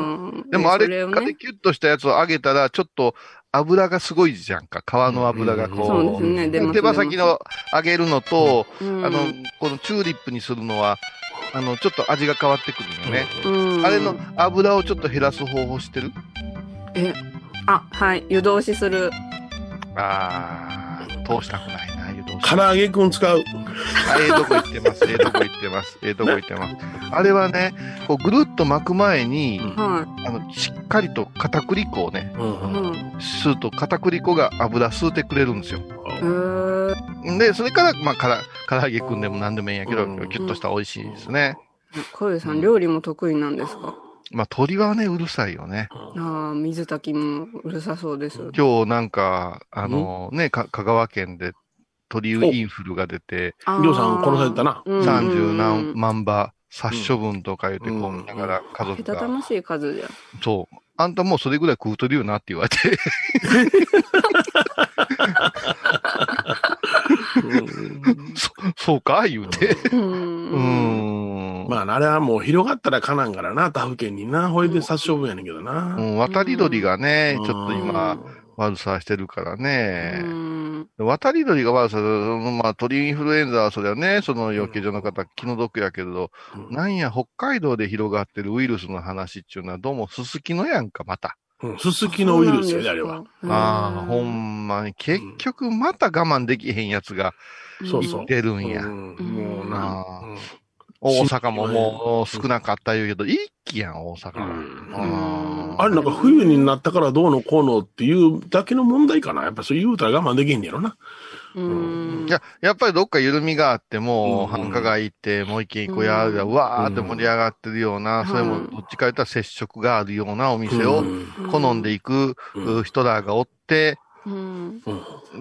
ん。でもあれ、そをね、キュッとしたやつを揚げたら、ちょっと油がすごいじゃんか。皮の油がこう。そうですね、出ます手羽先の揚げるのと、うん、あの、このチューリップにするのは、あの、ちょっと味が変わってくるのね。うん、あれの油をちょっと減らす方法知ってる？え、あ、はい、湯通しする。あー、通したくない。唐揚げくん使う。あ、ええとこ行ってます、ええとこ行ってます、ええとこ行ってます。あれはね、こうぐるっと巻く前に、はあの、しっかりと片栗粉をね、うんい。うんうん。吸うと片栗粉が油吸うてくれるんですよ。えー、で、それから、まあ、から、唐揚げくんでも何でもいいんやけど、うんキュッとしたら美味しいですね。小出さん、料理も得意なんですか？まあ、鳥はね、うるさいよね。ああ、水炊きもうるさそうです。今日なんか、あのね、か香川県で鳥インフルが出て、りょうさん殺されたなうん三十何万羽殺処分とか言って、うんこう見ながら家族が、けたたましい数じゃん。そう。あんたもうそれぐらい食うとるよなって言われて、そそうか言うて。う。うんん。まあ、あれはもう広がったらかなんからな、他府県にな。ほいで殺処分やねんけどな。うん、渡り鳥がね、ちょっとう今ん、悪さしてるからうね。ん。渡り鳥が悪さする、まあ鳥インフルエンザはそれはね、その養鶏場の方気の毒やけど、うんなんや北海道で広がってるウイルスの話っていうのはどうもすすきのやんか、また。うんすすきのウイルスやで、あれは。。ああ、ほんまに、結局また我慢できへんやつがそうそういってるんや。うんもうな。大阪ももう少なかった言うけど、一気やん、大阪。は。うん。うん。あれなんか冬になったからどうのこうのっていうだけの問題かな。やっぱそう言うたら我慢できへんねやろな。うん。いや、やっぱりどっか緩みがあっても、うん。繁華街行って、もう一軒行こうや、うわーって盛り上がってるような、うん。それもどっちか言ったら接触があるようなお店をうん。好んでいくうん。人らがおって、うん。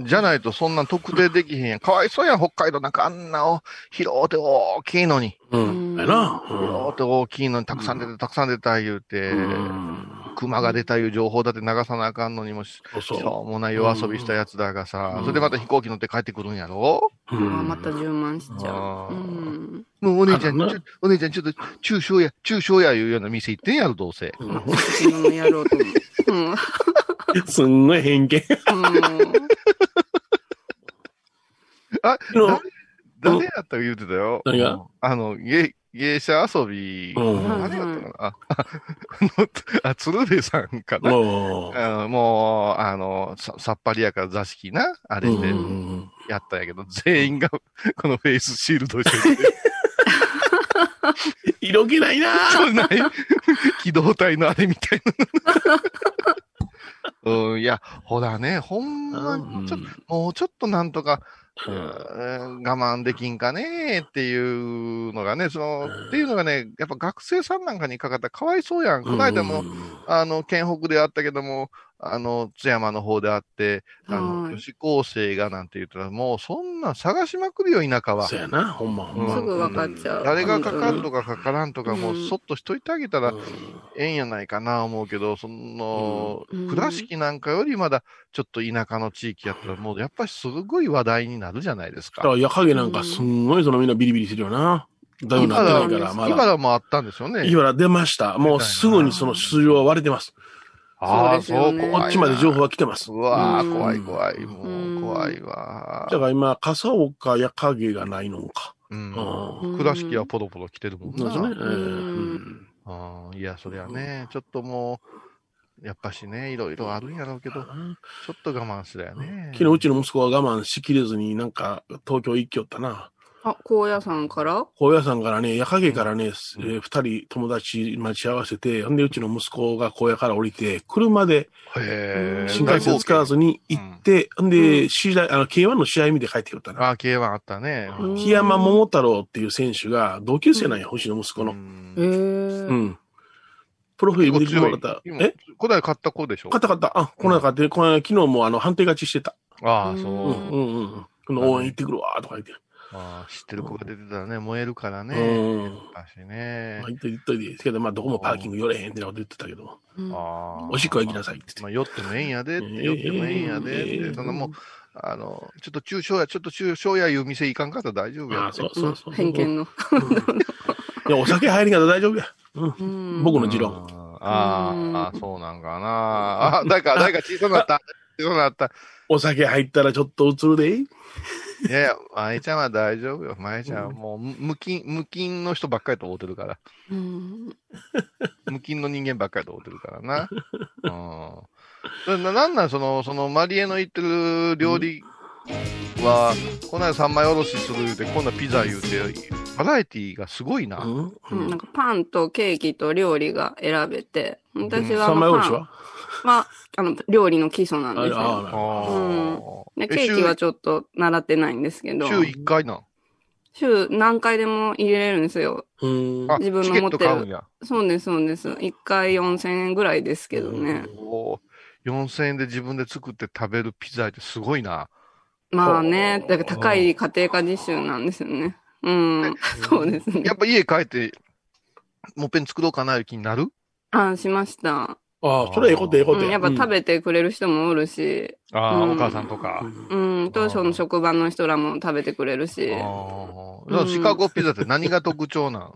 じゃないとそんな特定できへんやん。かわいそうやん、北海道なんかあんなお広うて大きいのに。うん。やな。広うて大きいのにたくさん出て、たくさん出た言うて、うん熊が出たいう情報だって流さなあかんのにもし、しょうもない夜遊びしたやつだがさ、うんそれでまた飛行機乗って帰ってくるんやろ？ああ、また充満しちゃう。うん。もうお姉ちゃん、お姉ちゃんちょっと中小や、中小やいうような店行ってんやろ、どうせ。うんやろうと思う。うん。すんごい偏見。あ、の誰誰やったか言うてたよ。何が？うんあの、芸、芸者遊び。うん誰やったかな？あ、鶴瓶さんかな？のもう、あの、ささっぱりやから座敷な、あう。れでうんやったんやけど、全員がこのフェイスシールドしてて、色気ないな そうない機動隊のあれみたいな。うん、いや、ほらね、ほんまに、ちょっと、もうちょっとなんとか、うーん我慢できんかねっていうのがね、その、っていうのがね、やっぱ学生さんなんかにかかったらかわいそうやん。この間も、あの、県北であったけども、あの、津山の方であって、あの、はい女子高生がなんて言ったら、もうそんなん探しまくるよ、田舎は。そうやな、ほんまほんま。すぐ分かっちゃう。誰がかかるとかかからんとか、もうそっとしといてあげたらうんええんやないかな思うけど、その、うん倉敷なんかよりまだちょっと田舎の地域やったら、もうやっぱりすごい話題になるじゃないですか。だから、矢影なんかすんごいそのみんなビリビリしてるよな。だいぶなってないから、ま今だ。だもあったんですよね。今だ出ました。もうすぐにその出場は割れてます。ああ、そうこっちまで情報が来てます。うわうんー怖い怖い。もう怖いわだ。から今、笠岡矢影がないのか。うんうん倉敷はポロポロ来てるもんな。そうですね。ええうんうんあーいや、そりゃね、ちょっともう、やっぱしね、いろいろあるんやろうけど、ちょっと我慢すりゃね。昨日うちの息子は我慢しきれずになんか東京行きよったな。あ、高野山から？高野山からね、矢影からね、えー二人友達待ち合わせて、ほんでうちの息子が高野から降りて、車でへー新幹線使わずに行って、ほんで、試合、あの、K1 の試合見て帰ってきよったな。あ、K1 あったね。うん檜山桃太郎っていう選手が同級生なんや、うちの息子の。んへえ。うん。プロフィール見てもらった。今え？こない買った子でしょ？買った買った。あ、この間買って、この間昨日もあの、判定勝ちしてた。ああ、うん、そう。うん、うん。この応援行ってくるわ、とか言って。あー知ってる子が出てたらね、燃えるからね。うんやっぱしねまあ、。言っといて、言っといてですけど、まあ、どこもパーキング寄れへんってなこと言ってたけど、うんあーおしっこ行きなさいって言って。まあ、酔ってもええんやでって、ええ酔ってもええんやでって、ええそのもう、あの、ちょっと中小や、ちょっと中小やいう店行かんかったら大丈夫やああ、そうそうそう。偏見の。いや、お酒入り方大丈夫や。うん。うん僕の持論。あうんーあー、そうなんかな。あ、誰か、誰か小さなった。小さなった。お酒入ったらちょっと映るで。いやいや、舞ちゃんは大丈夫よ。舞ちゃんはもう、む無菌、無菌の人ばっかりと思ってるから。うん無菌の人間ばっかりと思ってるからな。うん。な、なんなん、その、その、マリエの言ってる料理は、この間三枚おろしする言うて、今度はピザ言うて、バラエティーがすごいな。うん。うんなんかパンとケーキと料理が選べて、私はあ三枚おろしは？は、あの、料理の基礎なんですよ。ああ、なるあほーで、ケーキはちょっと習ってないんですけど、週1回なん？週何回でも入れれるんですよ。自分の持ってるト買うんや。そうです、そうです。1回4000円ぐらいですけどね。おー4000円で自分で作って食べるピザってすごいな。まあね、だから高い家庭科実習なんですよね。うん、そうですねやっ。ぱ家帰って、もっぺん作ろうかないう気になる？あしました。ああ、それええことええことうん、やっぱ食べてくれる人もおるし、ああ、うん。お母さんとか。うん、と、その職場の人らも食べてくれるし、ああ。シカゴピザって何が特徴なん？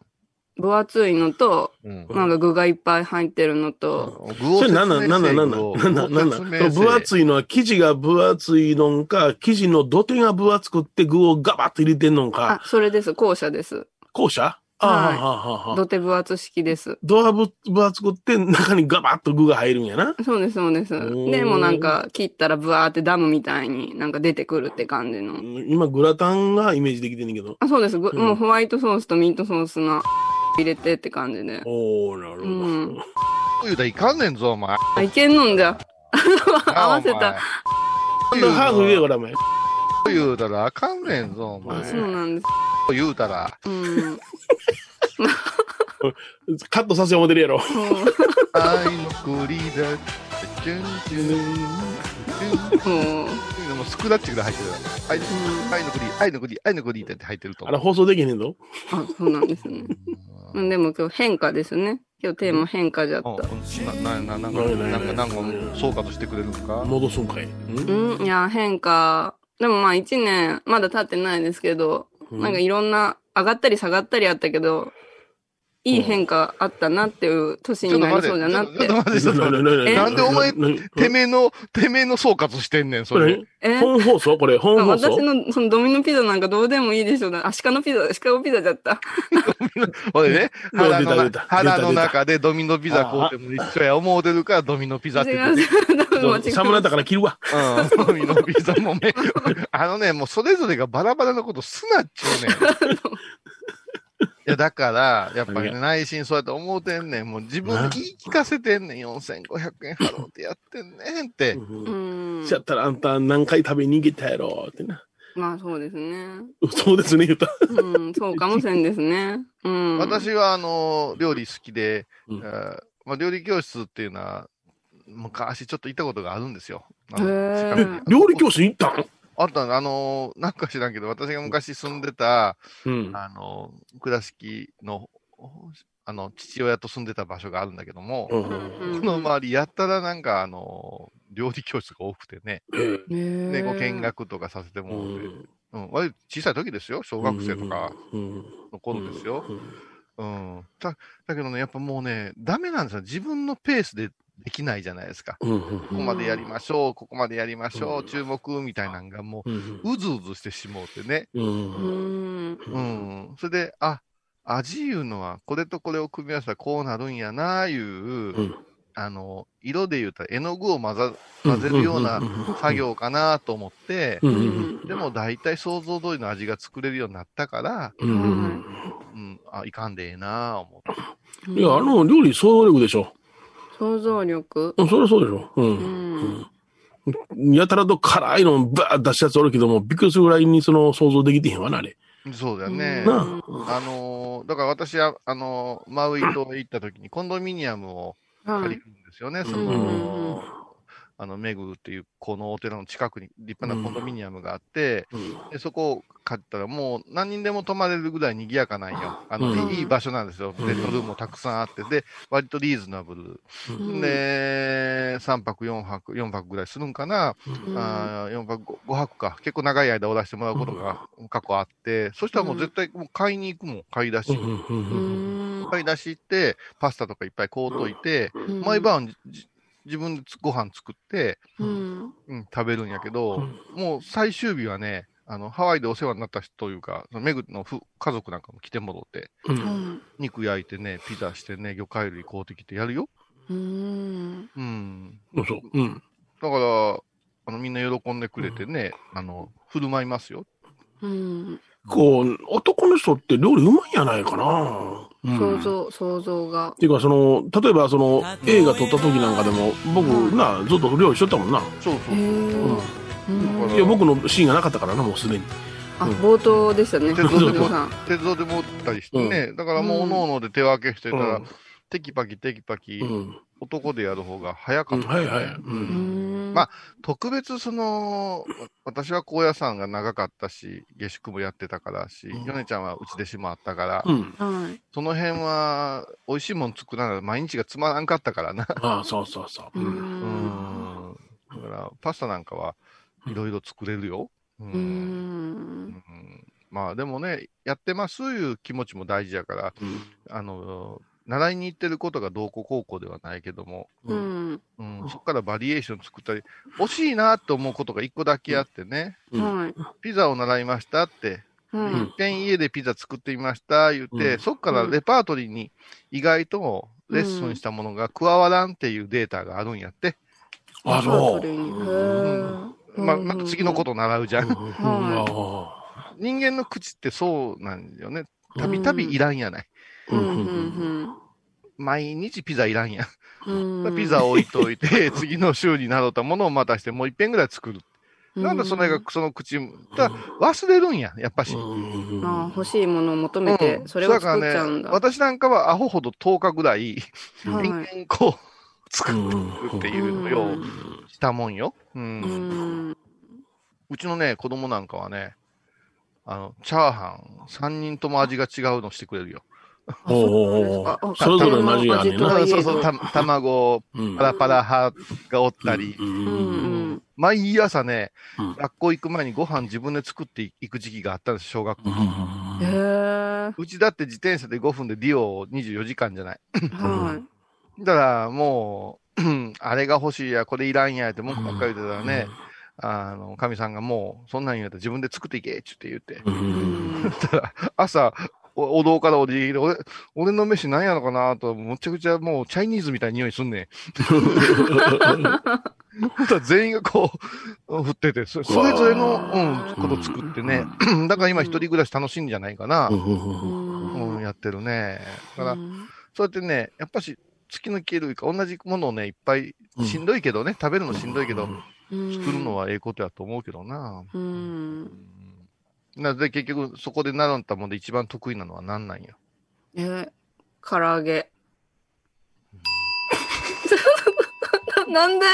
分厚いのと、うん。なんか具がいっぱい入ってるのと、具をそれなんなん、なんなん、なんな分厚いのは生地が分厚いのんか、生地の土手が分厚くって具をガバッと入れてんのんか、あ、それです、後者です。後者ああ、はいはあ、はあ、はあ。土手分厚式です。ドアぶ分厚くって中にガバッと具が入るんやな。そうです、そうです。ーでもうなんか切ったらブワーってダムみたいになんか出てくるって感じの。今、グラタンがイメージできてんねんけど。あ、そうです。ぐうんもうホワイトソースとミートソースの 入れてって感じで。おー、なるほど。うん言うたらいかんねんぞ、お前。あ、いけんのんじゃ。合わせた。ハーフ言えよ、これ、お前。言うたらあかんねんぞ、お前。そうなんです。言うたら。うん。カットさせよう思てるやろ。愛の栗だ。チュンチュン。チュンもう、でもスクラッチぐらい入ってる愛の愛の栗、愛の栗、愛の栗って入ってると。あれ、放送できねんぞ。あ、そうなんですね。うんでも今日変化ですね。今日テーマ変化じゃった。うんな、な、な、なんか、なんか、なんか、総括してくれるんか？戻すんかい。んうん、いや、変化。でもまあ一年、まだ経ってないですけど、なんかいろんな、上がったり下がったりあったけど、いい変化あったなっていう年になりそうだなってちょっと。待って、ちょっと待って。え？なんでお前、てめえの、てめえの総括してんねん、それ。え本放送？これ、本放送？私のそのドミノピザなんかどうでもいいでしょうな。あ、鹿のピザ、シカゴピザだった。ほいでね、出た腹のな出た腹の中でドミノピザ買うても一緒や思うてるからドミノピザって違言ってう、多分間違え寒なったから切るわ。うん、ドミノピザもね、あのね、もうそれぞれがバラバラなことすなっちゅうねん。いや、だから、やっぱりね、内心そうやって思うてんねん。もう自分で言い聞かせてんねん。4500円払うてやってんねんって。うんし。やったらあんた何回食べに行けたやろってな。まあそうですね。そうですね、言うた。うん、そうかもしれんですね。うん。私は、あの、料理好きで、うんえーまあ、料理教室っていうのは、昔ちょっと行ったことがあるんですよ。料理教室行ったん？あったのあの、なんか知らんけど、私が昔住んでた、うん。あの、倉敷の、あの、父親と住んでた場所があるんだけども、うん。うんこの周り、やったらなんか、あの、料理教室が多くてね、えで、でご見学とかさせてえもらって、うん、割と小さい時ですよ、小学生とかうん。の頃ですよ。うん。うん。だ、だけどね、やっぱもうね、ダメなんですよ。自分のペースでできないじゃないですか。うんここまでやりましょう、ここまでやりましょう、うん注目みたいなのがもうんう、うずうずしてしもうてね。うんうん。うん。それで、あ、味いうのは、これとこれを組み合わせたらこうなるんやな、いう、うんあの、色で言うたら絵の具を混ざ、混ぜるような作業かなと思って、ううんん。でも大体想像通りの味が作れるようになったから、うんうんうん、あ、いかんでええな思って。いや、あの、料理想像力でしょ。想像力？うんそりゃそうでしょ。う。うんうん。やたらと辛いのバーッ出したやつおるけども、びっくりするぐらいにその想像できてへんわな、あれ。そうだよね。なあのーだから私は、あのーマウイ島へ行った時にコンドミニアムをはい借りるんですよね。そうんの、あの、メグっていう、このお寺の近くに立派なコンドミニアムがあって、うん。でそこを買ったらもう何人でも泊まれるぐらい賑やかなんよ。あの、うん。いい場所なんですよ。うん。ベッドルームもたくさんあって、で、割とリーズナブル。うん。で、3泊、4泊、4泊ぐらいするんかな。うん。あ4泊、5泊か。結構長い間おらせてもらうことが過去あって、そしたらもう絶対もう買いに行くもん、買い出し。買い出し行って、パスタとかいっぱい買うといて、うん。毎晩じ自分でつご飯作って、うんうん、食べるんやけど、うんもう最終日はね、あの、ハワイでお世話になった人というか、そのメグのふ家族なんかも来てもろって、ううんん肉焼いてね、ピザしてね、魚介類買うてきてやるよ。うんうん。そうそう。うん。だから、あの、みんな喜んでくれてね、あの、振る舞いますよ。うんこう、男の人って料理うまいんやないかな。うん。想像想像が。っていうか、その、例えばその、映画撮った時なんかでも、僕、な、ずっと料理しとったもんな。そうそう。へえうん。いや、僕のシーンがなかったからな、もうすでに。あ冒頭でしたね。鉄道でも鉄道で持ったりしてね、だからもう、おのおので手分けしてたら、テキパキテキパキ、うん。男でやる方が早かうん。った。はいはい。う。うんんまあ特別その、私は高野山が長かったし、下宿もやってたからし、うんヨネちゃんはうち弟子もあったから、うん。はいその辺は、美味しいもん作らない毎日がつまらんかったからな。ああ、そうそうそう。ううん。うん。だから、パスタなんかはいろいろ作れるよ。う。うんんうんまあでもね、やってますいう気持ちも大事やから、あの、習いに行ってることがどうこう高校ではないけども、ううん。んうん、そこからバリエーション作ったり、惜しいなと思うことが一個だけあってね、うん。はい。ピザを習いましたって、はい。一遍家でピザ作ってみました言って、うん。そこからレパートリーに意外とレッスンしたものが加わらんっていうデータがあるんやって。あ、そう。へえまあ、また次のこと習うじゃん。うん。あ人間の口ってそうなん。よね。たびたびいらん。やない。あうんうん毎日ピザいらんやうんうんん。ピザ置いといて、次の週に習ったものをまたして、もう一遍ぐらい作る。なんでそれが、その口、だ忘れるんや、やっぱし。うんあ欲しいものを求めてうんそれを作っちゃうんだ、だからね、私なんかはアホほど10日ぐらい、はい延々こう、作うんるっていうのようしたもんよ。うん。ううんちのね、子供なんかはね、あの、チャーハン、3人とも味が違うのしてくれるよ。おうおうおそれぞれの味があんね。んなそうそう、た卵、うん。パラパラ派がおったり、ううんうんん。毎朝ね、うん。学校行く前にご飯自分で作っていく時期があったんです、小学校。へえうちだって自転車で5分でディオを24時間じゃない。はだからもう、あれが欲しいや、これいらんやって文句ばっかり言ってたらね、あの、神さんがもう、そんなん言うたら自分で作っていけって言って。うい、うんん、言って。朝、お堂から降りてきて、俺、俺の飯何やのかなと、むちゃくちゃもうチャイニーズみたいな匂いすんねん。全員がこう、振ってて、それぞれの、うん、こと作ってね。だから今一人暮らし楽しいんじゃないかな。うん、やってるね。だから、そうやってね、やっぱし、突き抜けるいか、同じものをね、いっぱい、しんどいけどね、食べるのしんどいけど、作るのはええことやと思うけどな。うんうんなで、結局、そこで習ったもんで一番得意なのは何なんや。え唐揚げ ななんで？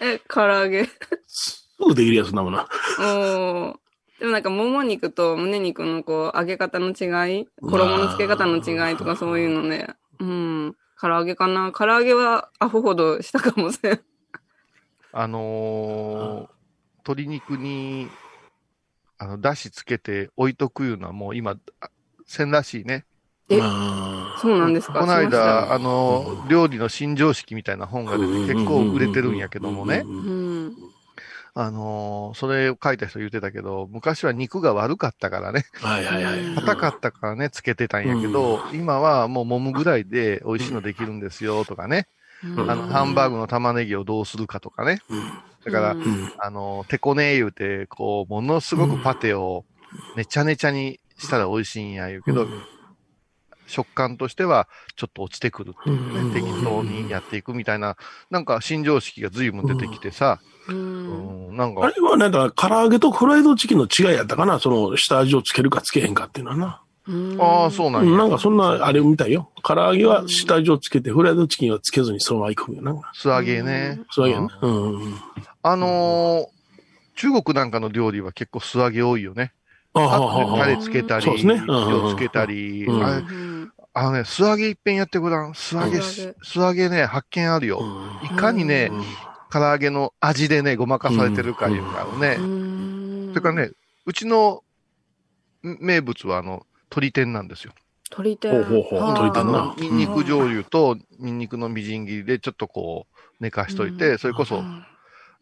え唐揚げすぐできるやつだもんな。おーでもなんか、もも肉と胸肉のこう、揚げ方の違い衣の付け方の違いとかそういうので、うん。唐揚げかな？唐揚げはアホほどしたかもしれん。あのー鶏肉に、あの、だしつけて置いとくいうのはもう今、あせんらしいね。えあそうなんですか？この間、あの、料理の新常識みたいな本が出て結構売れてるんやけどもね。うん。あのーそれを書いた人言ってたけど、昔は肉が悪かったからね、はいはいはい。硬かったからね、つけてたんやけど、今はもう揉むぐらいで美味しいのできるんですよとかね、うんあの、ハンバーグの玉ねぎをどうするかとかね。だから、うん。うんあの、テコネー言うて、こう、ものすごくパテをねちゃねちゃにしたら美味しいんや言うけど、食感としてはちょっと落ちてくるっていううん。ね、適当にやっていくみたいな、なんか新常識が随分出てきてさ、う。うんん、なんか、あれはなんか、唐揚げとフライドチキンの違いやったかな？その、下味をつけるかつけへんかっていうのはな。ああ、そうなんんなんかそんな、あれみたいよ。唐揚げは下味をつけて、フライドチキンはつけずにそのまま行くんよ。な。素揚げね。そうやね。うんうん。あのー中国なんかの料理は結構素揚げ多いよね。ああタレつけたり、そうですねつけたり、うんあのね、素揚げ一遍やってごらん。素揚げ、素揚げ素揚げね、発見あるよ。いかにね、唐揚げの味でね、ごまかされてるかいうかね。うんそれからね、うちの名物はあの、鶏天なんですよ。鶏天。ほうほうほう。はああ鶏天な。の、ニンニク醤油とニンニクのみじん切りでちょっとこう、寝かしといて、それこそ、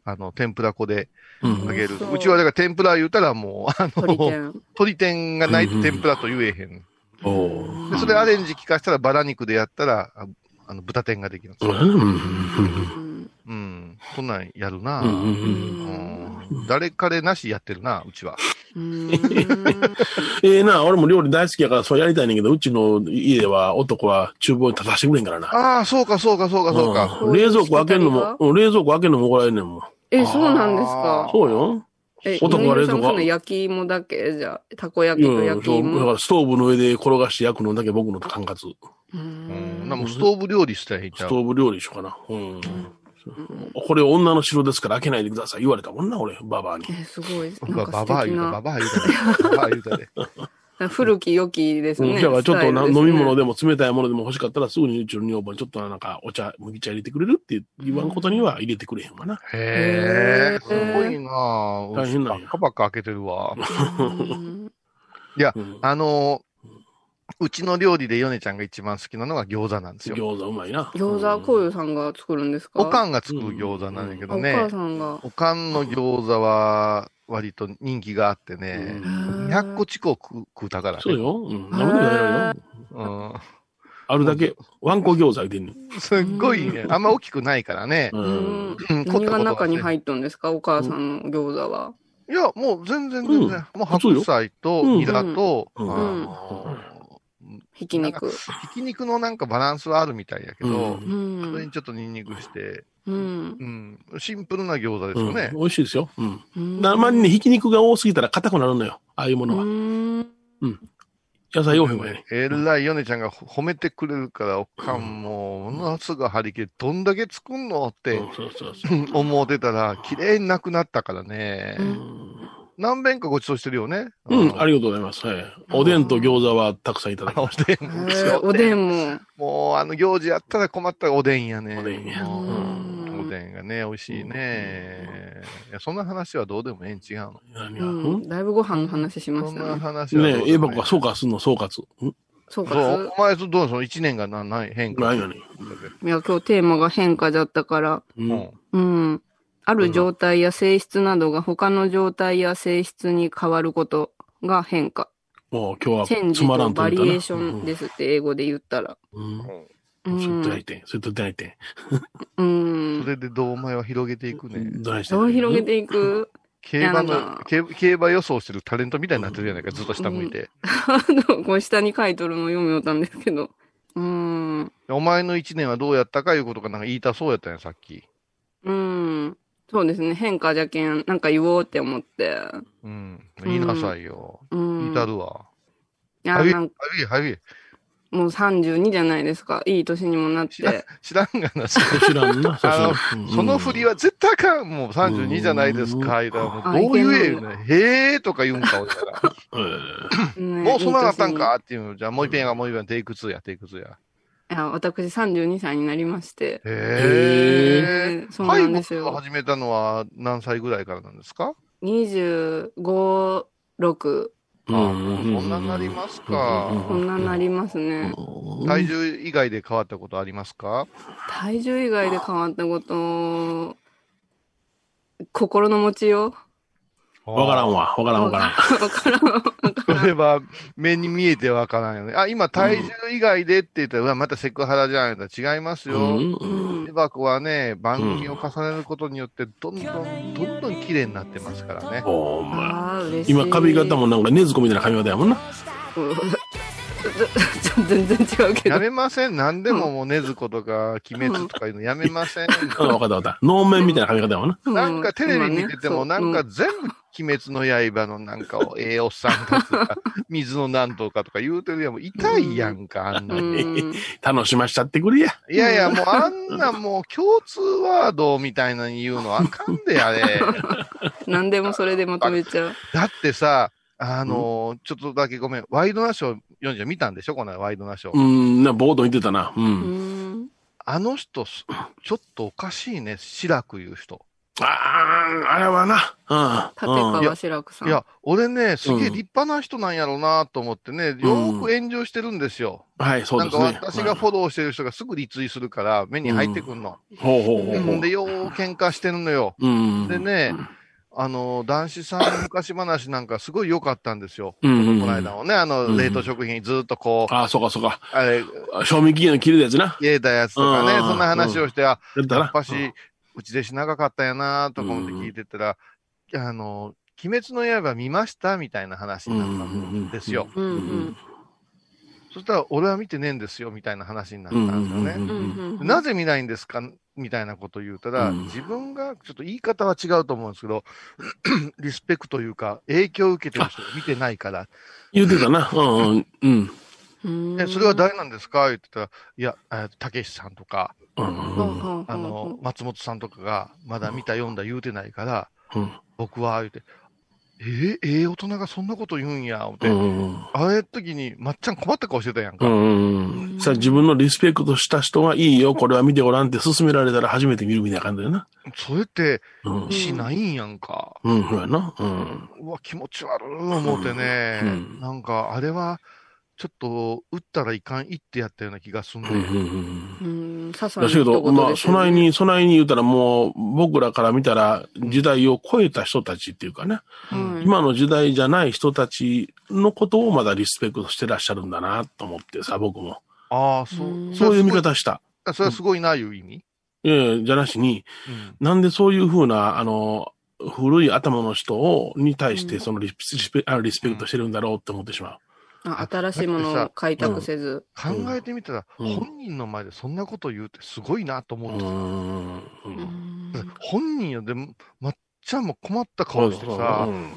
あの、天ぷら粉でうん。揚げる。美味しそう。うちはだから天ぷら言うたらもう、あの、鶏天。がないと天ぷらと言えへん。おー。で、それアレンジ効かしたらバラ肉でやったら、ああの、豚天ができるんです。よ。うん。うん。うん。うん。そんなんやるな、うん。うん。うん。うん。誰彼なしやってるな、うちは。うんええな、俺も料理大好きやからそうやりたいねんけど、うちの家では男は厨房に立たしてくれんからな。ああ、そうか、そうか、そうか、そうか。うん冷蔵庫開けるのも、うん冷蔵庫開けるのも怒られんねんもん。え、そうなんですか？そうよ。え、男が冷蔵庫の焼き芋だけじゃ、たこ焼いきとやいやそうだか焼き芋。らストーブの上で転がして焼くのだけ僕の管轄。ううん。んなもうストーブ料理したらいいんちゃう？ストーブ料理しようかな。うん。これ女の城ですから開けないでください。言われたもんな、俺、ババアに。え、すごい。僕はなんか素ババア言うた、バ。バア言うたね。ババア言うたね。古き良きですうんね。だからちょっとね飲み物でも冷たいものでも欲しかったらすぐにうちの女房にちょっとなんかお茶、麦茶入れてくれるって言わんことには入れてくれへんわな。へえ、すごいなぁ。大変なんやバカバカ開けてるわ。うんいや、うんあのーうちの料理でヨネちゃんが一番好きなのが餃子なんですよ。餃子うまいな。餃子、こういうさんが作るんですか？おかんが作る餃子なんだけどねお母。さんが。おかんの餃子は割と人気があってね。100個近く食うたからね。そうよ。うん。何でも食べられるよ。うん。あるだけ、ワンコ餃子入れてんねん。すっごいね。あんま大きくないからね。う。うんん。うん何が中にっ入っとんですか？お母さんの餃子は。いや、もう全然全然。もう白菜とうんニラと、うんひき肉。ひき肉のなんかバランスはあるみたいやけど、うんうんそれにちょっとニンニクして、うんうん、シンプルな餃子ですよねうん。美味しいですよ。うん。うまにね、ひき肉が多すぎたら硬くなるのよ。ああいうものは。うん野菜多い方がいいね。えらいヨネちゃんが褒めてくれるから、おかんも、ものすごい張り切り、どんだけ作んのってうんそうそうそう。思ってたら、綺麗になくなったからね。何遍かごちそうしてるよね。うん、ありがとうございます。はい。おでんと餃子はたくさんいただき おました。おでんも。もう、あの行事やったら困ったらおでんやね。おでんやおでんがね、美味しいね。いや、そんな話はどうでもええん違うの。何が？うん。だいぶご飯の話しまそんなしたね。話はどうでもええ。ねえ、エバコは総括すんの？総括？ん？そうかそう、お前、どうその？一年がな、ない、変化。ないよね。いや、今日テーマが変化だったから、う。うんん。うん。ある状態や性質などが他の状態や性質に変わることが変化。もう今日はつチェンジとまらんと言ったな。バリエーションですって英語で言ったら。うん。ううん。それとんない。てん。それとないてうんそ。れでどうお前は広げていくね。ん。どないしてどう広げていく？競馬いやなんか、の競競馬予想してるタレントみたいになってるじゃないか、ずっと下向いて。あの、こう下に書いとるの読みよったんですけど。うん。お前の一年はどうやったかいうことがなんか言いたそうやったんや、さっき。うん。そうですね。変化じゃけん、なんか言おうって思って。うん。言いなさいよ。うん。言いたるわ。いや、はい、なんか、はい、はい。もう32じゃないですか。いい年にもなって。、知らんがな、そ知らんな。あのうんその振りは絶対あかん。もう32じゃないですか。どう言ね。へえーとか言うんか、俺から。もうそんななったんかっていうの。じゃあもう一遍や、もう一遍、テイク2や、テイク2や。いや、私32歳になりまして。へえ。えーそうなんですよ。を始めたのは何歳ぐらいからなんですか？25、6、えあもうそんなになりますかこんななりますね。体重以外で変わったことありますか？体重以外で変わったこと、心の持ちよう。わからんわ。わからんわからん。わからん。わからんそれは目に見えてわからんよね。あ、今体重以外でって言ったら、うわ、またセクハラじゃん。言ったら違いますよ。エバコはね、番組を重ねることによって、どんどん、どんどん綺麗になってますからね。お前。ああ、嬉しい。今髪型もなんかねずこみたいな髪型やもんな。全然違うけど。やめません何でももうねずことか、鬼滅とかいうのやめませんうん、わかったわかった。能面みたいな髪型やもんな。なんかテレビ見てても、なんかう全部鬼滅の刃のなんかを、ええおっさんたちとか、水のなんとかとか言うてるやん。もう痛いやんか、あんなうに。ん楽しましちゃってくれや。いやいや、もうあんなもう共通ワードみたいなの言うのあかんで、あれ。何でもそれでまとめちゃう。だってさ、あのーちょっとだけごめん、ワイドナショー読んじゃ見たんでしょ？このワイドナショー。うん、な、ボード言ってたな。う。うんん。あの人、すちょっとおかしいね、志らくいう人。ああ、あれはな。立うん。うん川志らくさん。いや、俺ね、すげえうん立派な人なんやろうなと思ってね、よーく炎上してるんですよ。はい、そうなんかですね。私がフォローしてる人がすぐリツイするから、目に入ってくんの。ほうほうほうほう。で、よー喧嘩してるのよ。うん。でね、あの、男子さんの昔話なんかすごい良かったんですよ。うんうんうんこの間もね、あの、うん冷凍食品ずっとこう、ああ、そうかそうか。あれ、賞味期限の切るやつな。入れたやつとかね、うんそんな話をして、あ、やっぱし、うち弟子長かったやなとか思って聞いてたら、あの、鬼滅の刃見ました？みたいな話になったんですよ。うんうん。そしたら、俺は見てねえんですよ、みたいな話になったんですよね。うんうん。なぜ見ないんですか？みたいなこと言うたら、うん自分が、ちょっと言い方は違うと思うんですけど、リスペクトというか、影響を受けてる人が見てないから、言ってたな。うんうん。えそれは誰なんですか？言ってたら、いや、えたけしさんとか、あの、松本さんとかが、まだ見た、読んだ言うてないから、うん。僕は、言うて、えー、ええ大人がそんなこと言うんや、思って、うん。あれ時に、まっちゃん困った顔してたやんか。うんうん。さあ自分のリスペクトした人がいいよ、これは見てごらんって勧められたら初めて見るみたいな感じだよな。それって、うん。しないんやんか。うん、そうやな。うん。うわ、気持ち悪い思ってね、うんなんか、あれは、ちょっと、打ったらいかん一手やったような気がすんね。うんうんうん。うん。ささだけど、まあ、そないに、そないに言うたらもう、僕らから見たら、時代を超えた人たちっていうかね、うん今の時代じゃない人たちのことをまだリスペクトしてらっしゃるんだなと思ってさ、僕も。ああ、そうう。んそういう見方した。それはすごいな、いう意味？いやいやじゃなしに、うん。なんでそういうふうな、あの、古い頭の人を、に対して、うんそのリスリスペあリスペクトしてるんだろうって思ってしまう。あ新しいものを開拓せず。考えてみたら、うん本人の前でそんなこと言うってすごいなと思ううんですよ。ん。うんうん本人よ、でも、まっちゃんも困った顔してさ、ううん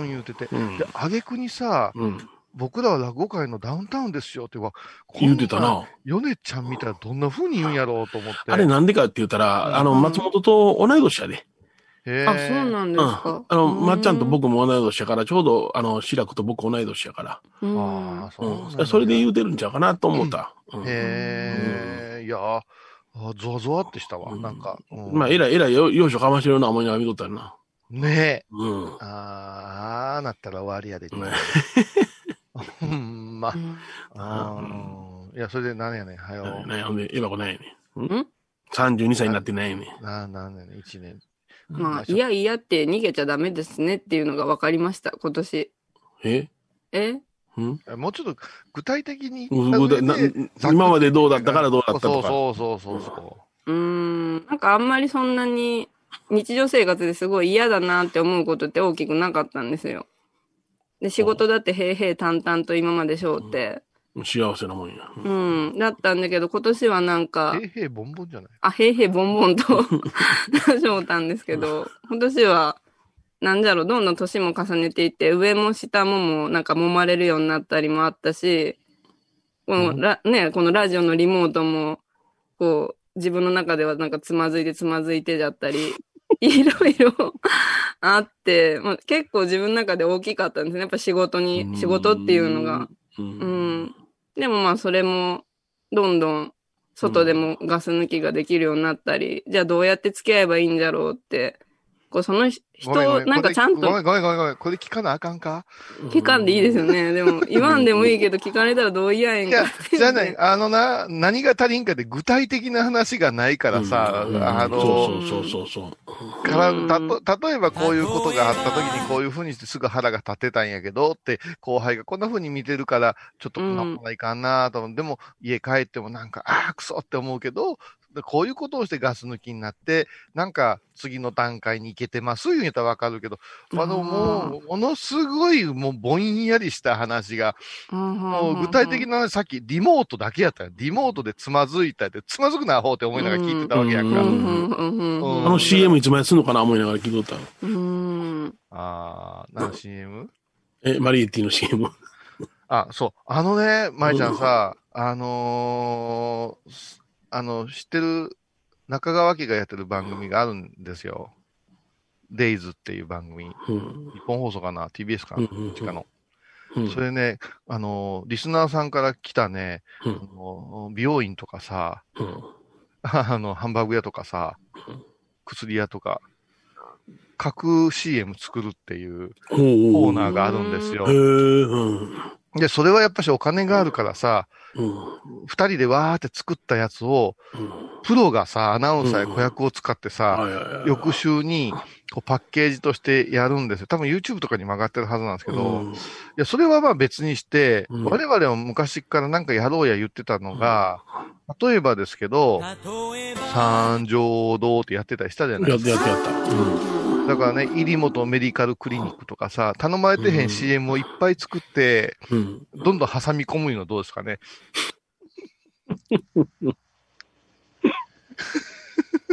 ーん言うてて。うんで、挙句にさ、うん。僕らは落語界のダウンタウンですよって言うわ言うてた。な。ヨネちゃん見たらどんな風に言うんやろうと思って。あれなんでかって言ったら、あの、うん松本と同い年やで。あ、そうなんですうん。か。あの、まっちゃんと僕も同い年やから、ちょうど、あの、白くと僕同い年やから。うん。ああ、そうなんだうん。それで言うてるんちゃうかなと思った。うんへえ、いやー、あゾワゾワってしたわ、うんなんか。うんまあ、えらいえらいよ、ようしょかましてるな思いながら見とったよな。ねえ。うん。あー、なったら終わりやで。ね ほんまう。んあーいや、それで何やねん、はよ。ね、ほんで、エヴァ子ないね。ん ?32 歳になってないね。な、なんやねん、一年。まあ、いやいやって逃げちゃダメですねっていうのが分かりました、今年。え？え？うん？もうちょっと具体的に今までどうだったからどうだったとか。そうそうそうそうそうーん。なんかあんまりそんなに日常生活ですごい嫌だなって思うことって大きくなかったんですよ。で、仕事だって平々淡々と今までしょうって。幸せなもんや。うん。だったんだけど、今年はなんか、平平ボンボンじゃない？あ、へいへいボンボンとしょうたんですけど、今年は、なんだろう、どんどん年も重ねていって、上も下ももうなんか揉まれるようになったりもあったし、このラ、ね、このラジオのリモートも、こう、自分の中ではなんかつまずいてつまずいてだったり、いろいろあって、まあ、結構自分の中で大きかったんですね。やっぱ仕事に、仕事っていうのが。う。うんん。でもまあそれも、どんどん外でもガス抜きができるようになったり、じゃあどうやって付き合えばいいんだろうって、こうその人ごめんごめをなんかちゃんとごめんごめんごめんごめん。これ聞かなあかんか？聞かんでいいですよね。でも言わんでもいいけど聞かれたらどう嫌やんかいや、じゃない、あのな、何が足りんかで具体的な話がないからさ、うんあの、そうそうそうそう。からうんたと、例えばこういうことがあった時にこういうふうにしてすぐ腹が立てたんやけどって、後輩がこんなふうに見てるから、ちょっとこんなことないかんなと思う。でも家帰ってもなんか、ああ、くそって思うけど、こういうことをしてガス抜きになって、なんか次の段階に行けてます言うたらわかるけど、あのもう、ものすごいもうぼんやりした話が、ももう具体的な話さっきリモートだけやったよ。リモートでつまずいたって、つまずくなアホって思いながら聞いてたわけやんか。うんうんうんうんうんあの CM いつまですんのかな思いながら聞いとった。うん。ああー、何 CM? え、マリエティの CM。あ、そう。あのね、舞ちゃんさ、あのーすあの、知ってる中川家がやってる番組があるんですよ。デイズっていう番組。うん。日本放送かな ?TBS かな？うんうんうんどっちかの。うんそれね、あのーリスナーさんから来たね、うんあの美容院とかさ、うん。あの、ハンバーグ屋とかさうん、薬屋とか、架空 CM 作るっていうココーナーがあるんですよ。で、それはやっぱしお金があるからさ、うん。二人でわーって作ったやつを、うん。プロがさ、アナウンサーや子役を使ってさ。翌週にこうパッケージとしてやるんですよ。多分 YouTube とかに曲がってるはずなんですけど、うんいや、それはまあ別にして、うん我々は昔からなんかやろうや言ってたのが、例えばですけど、三条堂ってやってたりしたじゃないやですか。やってやった。うん。だからね、入本メディカルクリニックとかさ、頼まれてへうんん CM をいっぱい作って、うん。どんどん挟み込むのどうですかね？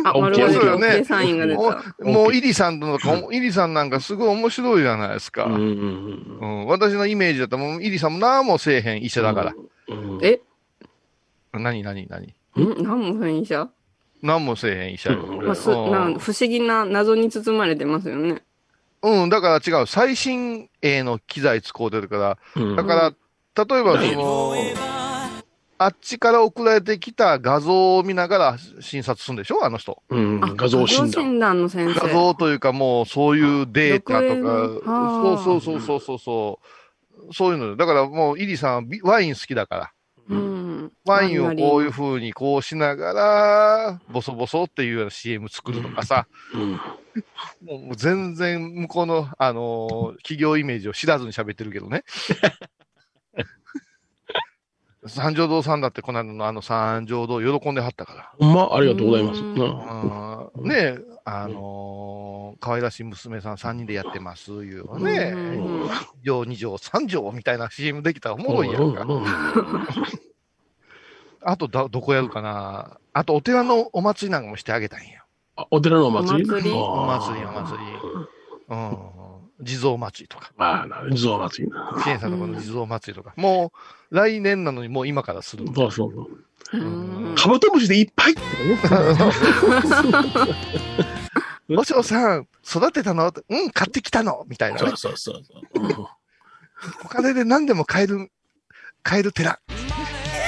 あ、オッ丸ケーそうよねーサインが出た。ももう、イリさんとか、イリさんなんかすごい面白いじゃないですか。うん。ううんん、私のイメージだと、もう、イリさんも何もせえへん医者だから。うん。え？何、何、何？ん？何も変異者？何もせえへん医者まあ、すうんなん不思議な謎に包まれてますよね。うん、だから違う。最新鋭の機材使うてるから、うんだから、例えばその、あっちから送られてきた画像を見ながら診察するんでしょ？あの人。うん。あ画像診断。断の先生。画像というかもうそういうデータ録とか、そうそうそうそうそう。そういうの。だからもう、イリさんワイン好きだから。うん。ワインをこういうう。風にこうしながら、ボソボソっていうような CM 作るとかさ、うん。もう全然向こうの、あのー企業イメージを知らずに喋ってるけどね。三条堂さんだってこの間のあの三条堂喜んではったかほんま？ありがとうございます。うん。ねえ、あのー可愛らしい娘さん3人でやってます、いうのね、うんうんうん。1条、2条、3条みたいな CM できたらおもろいやんか。うん。あとだ、どこやるかな。あと、お寺のお祭りなんかもしてあげたんや。あお寺のお祭り？お祭り。おあー祭り、お祭り。うん。地蔵祭りとか。まあ、なる地蔵祭りな。支援さんのこの地蔵祭りとか。もう、来年なのにもう今からする。そうそうそう。うんカブトムシでいっぱいってお嬢さん、育てたの？うん、買ってきたの？みたいなねそう。そうそうお金で何でも買える、買える寺。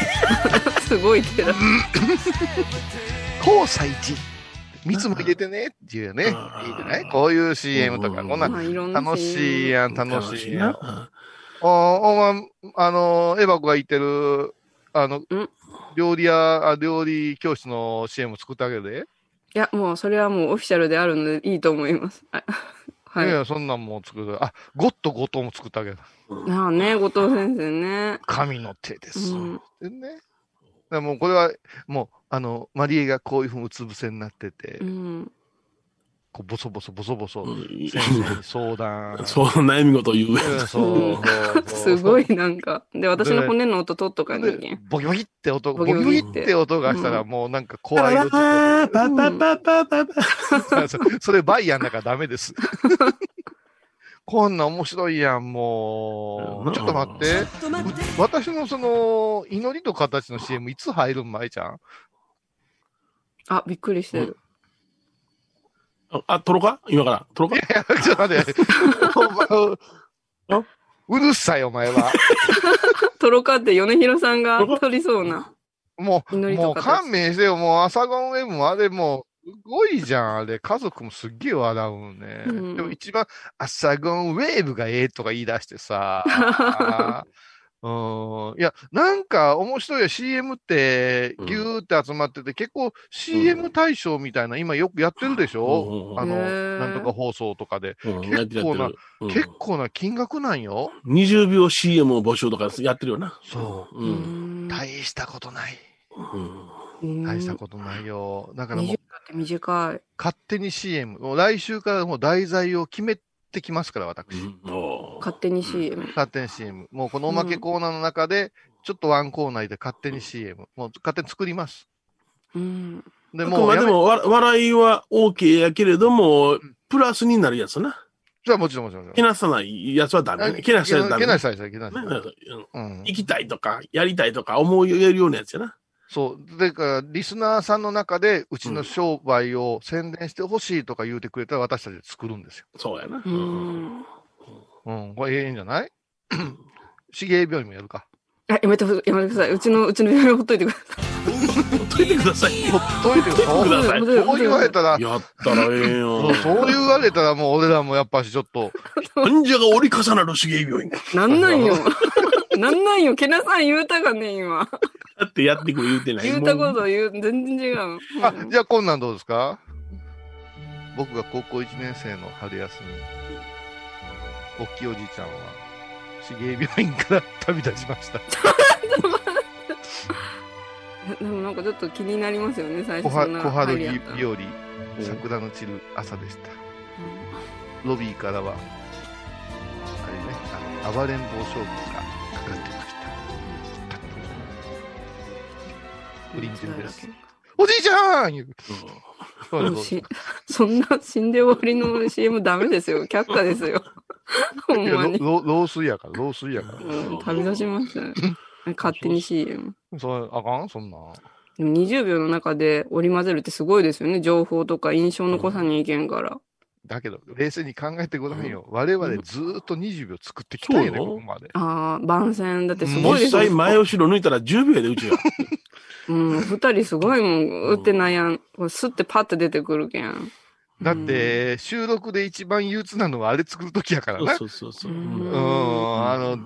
すごい寺。高祭寺。蜜も入れてねっていうね。いいじゃない？こういう CM とか、うんこんな楽しいやん、楽しいやん。な。お、おま、あの、エバコが言ってる、あのん、料理屋、あ料理教室の CM 作ってあげるで。いや、もうそれはもうオフィシャルであるのでいいと思います。あはいい。や、そんなんも作る。あ、ゴッド後藤も作ってあげる。ああね、後藤先生ね。神の手です。うんでね。もうこれは、もう、あの、マリエがこういうふうにうつ伏せになってて、うん。こうボソボソボソボソ、うん先生に相談。そう、悩み事言う。うんそうそうそう すごいなんか。で、私の骨の音取っとかなきゃいけでん。ボキボキって音、ボボキボキって音がしたらもうなんか怖いパ音。パパパパパパそそれバイアンだからダメです。こんな面白いやん、もう。ちょっと待って。私のその、祈りと形の CM いつ入るん、舞ちゃん？あ、びっくりしてる。ああ、撮ろうか？今から。撮ろうか？いや、ちょっと待って。お前あうるさい、お前は。トロカって米広さんが取りそうな。もう、もう勘弁してよ。もう、朝ゴンウェブもあれもごいじゃん、あれ。家族もすっげえ笑うね。うんでも一番、朝ゴンウェーブがええとか言い出してさ。うん。いや、なんか面白いよ。CM って、ぎゅーって集まってて、結構 CM 対象みたいな、今よくやってるでしょ、うんあの、なんとか放送とかで。うん、やってるやってる。うん結構な金額なんよ。20秒 CM を募集とかやってるよな。そう。う。うんん大したことない。うん。大したことないよ。だからもう20秒って短い。勝手に CM。もう来週からもう題材を決めてきますから、私。勝手に CM。勝手に CM。もうこのおまけコーナーの中で、ちょっとワンコーナーで勝手に CM。もう勝手に作ります。うん。であくまでもわ笑いは OK やけれども、プラスになるやつな。じゃあもちろんもちろんもちけろん。なさないやつはダメね。けなしたやつダメ。けなしたやつはけなしねうん行きたいとか、やりたいとか、思い言えるようなやつやな。そう。でから、リスナーさんの中で、うちの商売を宣伝してほしいとか言うてくれたら、私たちで作るんですよ。そうやな。う。ん。うん。これええんじゃない？手芸病院もやるか。あ、やめてやめてください。うちの、うちの病院ほっといてくださほっといてください。ほっといてよ。そうくださいそう言われたら、やったらええよ。そう言われたらもう俺らもやっぱしちょっと、患者が折り重なる手芸病院。い。なんなんよ。なんなんよ。けなさん言うたかね、今。だってやってくれ言うてない。言うたこと言う、全然違う。あ、じゃあこんなんどうですか？僕が高校1年生の春休み、おっきいおじいちゃんは、手芸病院から旅立ちました。でもなんかちょっと気になりますよね、最小初そんなは小春日和、桜の散る朝でした。ロビーからは、あれね、あの、暴れん坊将軍がグリーンジェルベルケおじいちゃん言うそうもうですしそんな死んで終わりの CM ダメですよ。却下ですよ。ほんいやまに。老衰やから、老衰やから。うん、旅立ちましたよ。勝手に CM。それあかん？そんなん。でも20秒の中で織り交ぜるってすごいですよね。情報とか印象残さにいけんから。だけど、冷静に考えてごらんよ。我々ずーっと20秒作ってきたんやね、ここまで。ああ、番宣だってすごいです実際よ。前後ろ抜いたら10秒でうちが。うん、二人すごいもん。打ってないやん。これスッてパッて出てくるけん。だって、収録で一番憂鬱なのはあれ作るときやからな。そうそうそう。ううんん、あの、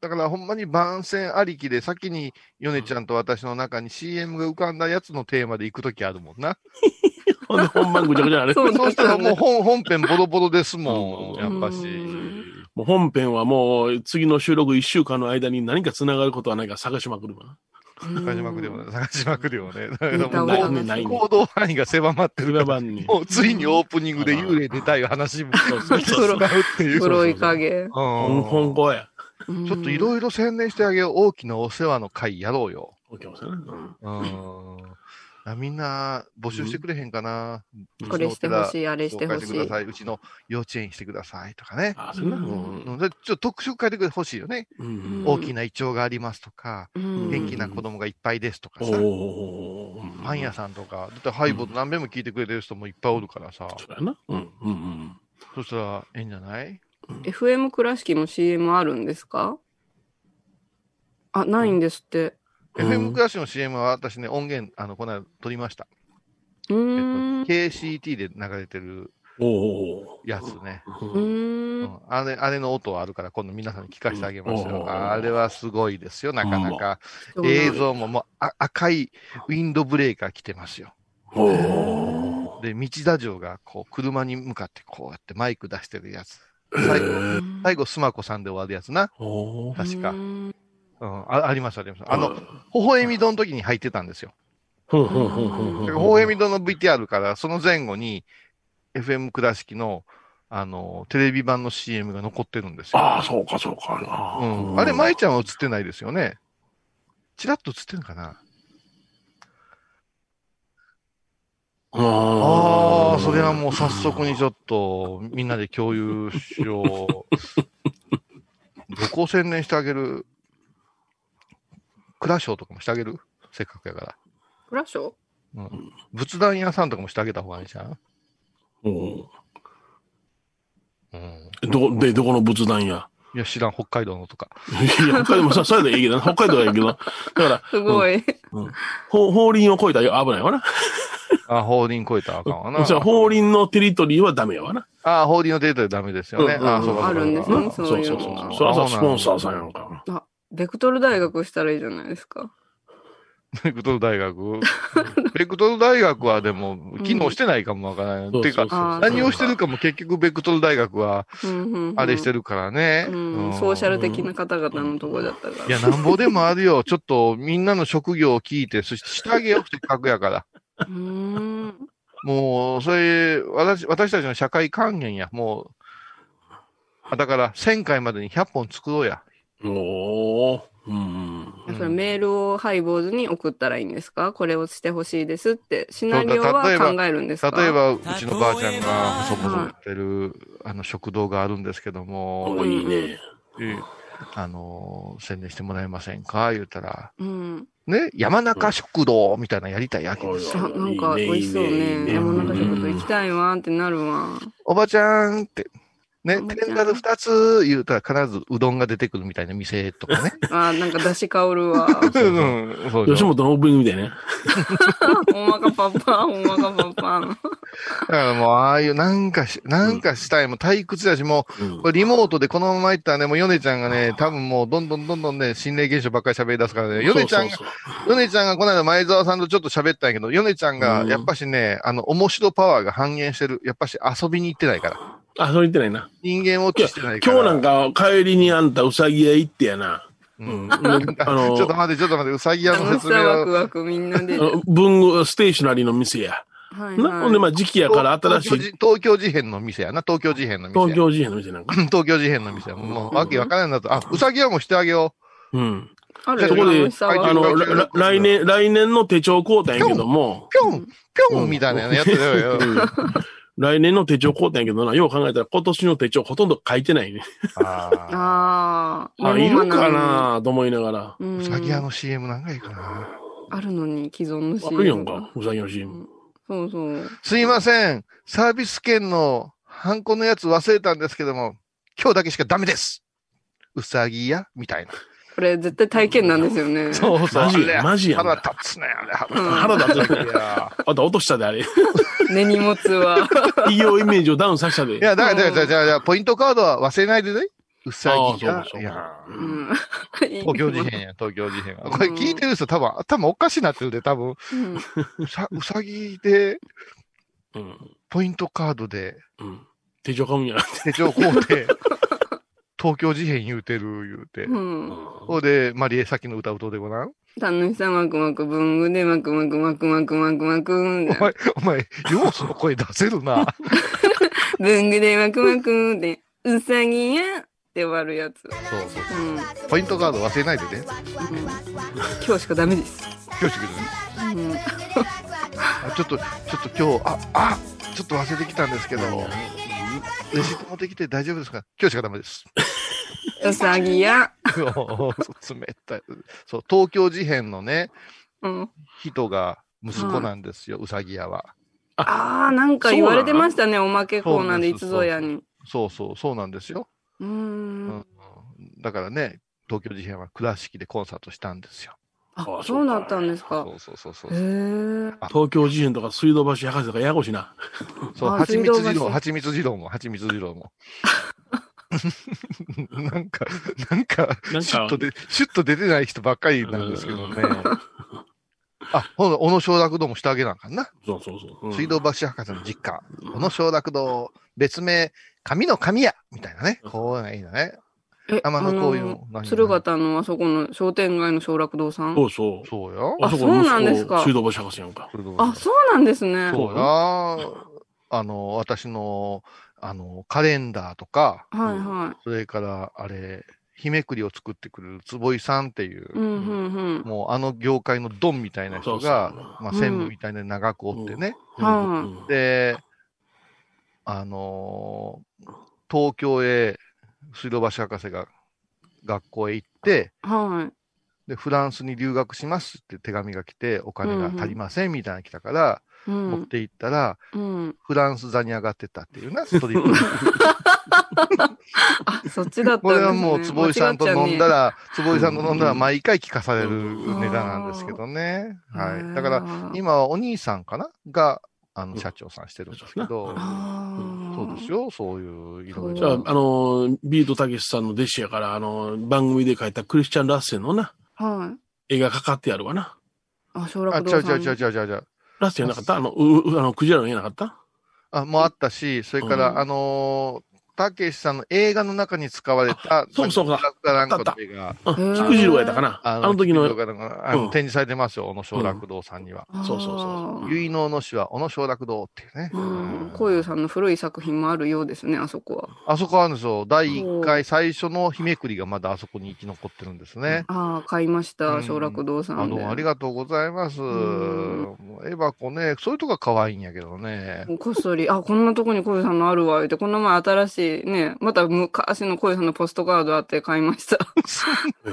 だからほんまに番宣ありきで、先にヨネちゃんと私の中に CM が浮かんだやつのテーマで行くときあるもんな。ほんで、ほんまにぐちゃぐちゃなる。そうそうしたらもうう本本編ボロボロですもん、やっぱし。もう本編はもう次の収録1週間の間に何か繋がることはないか探しまくるわな。探しまくるよね。探しまくるよね。だけどもう。行動範囲が狭まってるから。もうついにオープニングで幽霊出たい話もそうそうっていう。黒い影。うん本語や。ちょっといろいろ宣伝してあげよう。大きなお世話の会やろうよ。オッケーますね。うん。あみんな募集してくれへんかな。これしてほしい。い、あれしてほしい。うちの幼稚園してくださいとかね。あ、そうなうのうん、でちょっと特集書いてくれてほしいよね。うん。大きなイチョウがありますとか、うん元気な子供がいっぱいですとかおさ。お。パン屋さんとか、だってハイボー何遍も聞いてくれてる人もいっぱいおるからさ。そうやな。うん。うんうん。そしたら、ええんじゃない？FM 倉敷も CM あるんですか？あ、ないんですって。うん ?FM クラッシュの CM は私ね、音源、あの、この間撮りました。うえっ。と、KCT で流れてる。やつね。あれ、あれの音はあるから、今度皆さんに聞かせてあげますよ。うんあれはすごいですよ、なかなか。映像ももうあ赤いウィンドブレーカー来てますよ。で、道田城がこう、車に向かってこうやってマイク出してるやつ。最後、最後、スマコさんで終わるやつな。確か。ううん、んああります、あります。あの、、微笑み堂の時に入ってたんですよ。ふんふんふんふんふん。微笑み堂の VTR から、その前後に、FM 倉敷の、あの、テレビ版の CM が残ってるんですよ。ああ、そうか、そうか。うん。あれ、舞ちゃんは映ってないですよね。チラッと映ってるのかな？ああ、それはもう早速にちょっと、みんなで共有しよう。どこを宣伝してあげるクラショーとかもしてあげる？せっかくやから。フラッシュうん。仏壇屋さんとかもしてあげた方がいいじゃんおうん。どこ、で、どこの仏壇や。いや、知らん、北海道のとか。いや、北海道もさ、それでいいけどな、北海道はいいけど。だから、すごい。法法輪を超えたら危ないわな。あ、法輪超えたらあかんわな。じゃあ、法輪のテリトリーはダメやわな。あ、法輪のデータでダメですよね。うんうんあ、そうか。あるんですねそそういうそうのそうそう。それはさ、スポンサーさんやんか。あ、ベクトル大学したらいいじゃないですか。ベクトル大学？ベクトル大学はでも、機能してないかもわからない。てか、あー何をしてるかも結局ベクトル大学は、うんうんうんあれしてるからね。うん、うんソーシャル的な方々のとこだったから。いや、なんぼでもあるよ。ちょっと、みんなの職業を聞いて、そしてしてあげようせっかくやから。うーん。もう、それ、私、私たちの社会還元や。もう、あだから、1000回までに100本作ろうや。おー。うん。それメールをハイボーズに送ったらいいんですか？これをしてほしいですって、シナリオは考えるんですか？例えば、うちのばあちゃんが細々やってる、あの、食堂があるんですけども、おいいね。えあの、宣伝してもらえませんか？言ったら、うん。ね、山中食堂みたいなのやりたいわけですよ。あ、なんか美味しそう。ね山中食堂行きたいわってなるわ。おばちゃんって、ね天ざる二つ言うたら必ずうどんが出てくるみたいな店とかね。あ、なんか出汁香るわ。うん、そう吉本のオープニングみたいね。ほんまかパパ、ほんまかパパ。だからもう、ああいうなんかし、なんかしたい、もう退屈だし、もうこれリモートでこのまま行ったらね、もうヨネちゃんがね、多分もうどんどんどんどんね、心霊現象ばっかり喋り出すからね、ヨネちゃんがヨネちゃんがこの間前澤さんとちょっと喋ったんやけど、ヨネちゃんがうんやっぱしね、あの、面白パワーが半減してる。やっぱし遊びに行ってないから。あ、そう言ってないな。人間ウォッチしてないから。今日なんか帰りにあんたうさぎ屋行ってやな。うん。あちょっとの、待って、ちょっと待って、うさぎ屋の説明を。ワクワクみんなで。文具ステーショナリーの店や。はいなほんで、まあ時期やから新しい東京事変の店やな、東京事変の店や。東京事変の店なんか。東京事変の店や。もう、わけわからんなと。あ、うさぎ屋もしてあげようん。あるそこであの、来年、来年の手帳買うたんやけどもう。、ぴょん、ぴょんみたいなのやってるよ。うん来年の手帳買うたんやけどな、よう考えたら今年の手帳ほとんど書いてないね。あーああ。あ、いるかなと思いながら。うんうさぎ屋の CM なんかいいかな。あるのに、既存のあ CM るやんか、うさぎの CM。そうそう。すいません。サービス券のハンコのやつ忘れたんですけども、今日だけしかダメです。うさぎ屋みたいな。これ絶対体験なんですよね。そうマジあれマジやん腹立つね、あれ。腹立ついやあと落としたであれ。根に持つわ。企業イメージをダウンさせたで。いや、だから、じゃあ、じゃあ、ポイントカードは忘れないでね。うさぎ屋あーそうそういやうん東京事変や、東京事変は。これ聞いてる人多分、多分おかしなってるで、多分、うんうさ、うさぎで、うん。ポイントカードで、うん。手帳買うんやなって。手帳買うて、東京事変言うてる言うて。うん。ほうで、マリエさっきの歌うとでごらん。楽しさワクワク文具でワクワクワクワクワクワクお前、お前、要素の声出せるな。文具でワクワクで、うさぎやって終わるやつ。そうそう。う。うんポイントカード忘れないでね。うん今日しかダメです。今日してくれるうん。あちょっと、ちょっと今日、あ、あ、ちょっと忘れてきたんですけど、レシート持ってきて大丈夫ですか今日しかダメです。うさぎや。冷たい。そう、東京事変のね、うん。人が息子なんですよ、うさぎ屋は。ああ、なんか言われてましたね、おまけコーナーでいつぞやに。そうそう、そうなんですよ。うんん。だからね、東京事変は倉敷でコンサートしたんですよ。あ、そうだったんですか。そうそうそうそう。へえ。東京事変とか水道橋博士とかややこしいな。そう、あはちみつ水道橋二郎、はちみつ二郎も、はちみつ二郎も。なんか、なんか、シュッと、で、シュッと出てない人ばっかりなんですけどね。あ、ほんと、小野承楽堂もしてあげなあかんな。そうそうそう。うん水道橋博士の実家。小野承楽堂、別名、神の神屋みたいなね。こういうのがいいのね。え、天野こういうの鶴形のあそこの商店街の小楽堂さん？そうそう。そうよ。あそうなんですか水道橋博士やんか。あ、そうなんですね。そうや。あの、私の、あの、カレンダーとか、はいはそれから、あれ、日めくりを作ってくれる坪井さんっていう、い。うん、うん、うん。もうあの業界のドンみたいな人そうがそう、まあ、うん専務みたいな長くおってね。はで、あのー東京へ水道橋博士が学校へ行って、はで、フランスに留学しますって手紙が来て、お金が足りませんみたいなの来たから、い。うん。持って行ったら、うん。フランス座に上がってたっていうな、ストリップ。あ、そっちだったね。これはもう坪井さんと飲んだら。ら、坪井さんと飲んだら毎回聞かされるネタなんですけどね。はい。だから、今はお兄さんかな？が、あの、社長さんしてるんですけど、あそうですよ、そういう、いろいじゃあ、ろ。あの、ビートたけしさんの弟子やから、あの、番組で書いたクリスチャン・ラッセンのな、はい。絵がかかってあるわな。あ、小あ、楽堂さん。ちゃうちゃうちゃうちゃうちゃうちゃう。ラッセンやなかった？あの、う、うあの、クジラの絵なかった？あ、もうあったし、それから、うん。あのーたけしさんの映画の中に使われた、そうそうまあグラかなんかの絵が、うん菊次郎やったかな。あの時の、あのうん展示されてますよ、小野小楽堂さんには。そうそうそう結納の詩は小野小楽堂っていうね。うん。こういうさんの古い作品もあるようですね、あそこは。あそこあるんですよ。第1回最初の日めくりがまだあそこに生き残ってるんですね。ああ、買いました、うん小楽堂さあんで。の、ありがとうございます。エバコね、そういうとこが可愛いんやけどね。こっそり、あ、こんなとこに小遊さんのあるわ、言って、この前新しいね、また昔の小遊さんのポストカードあって買いました。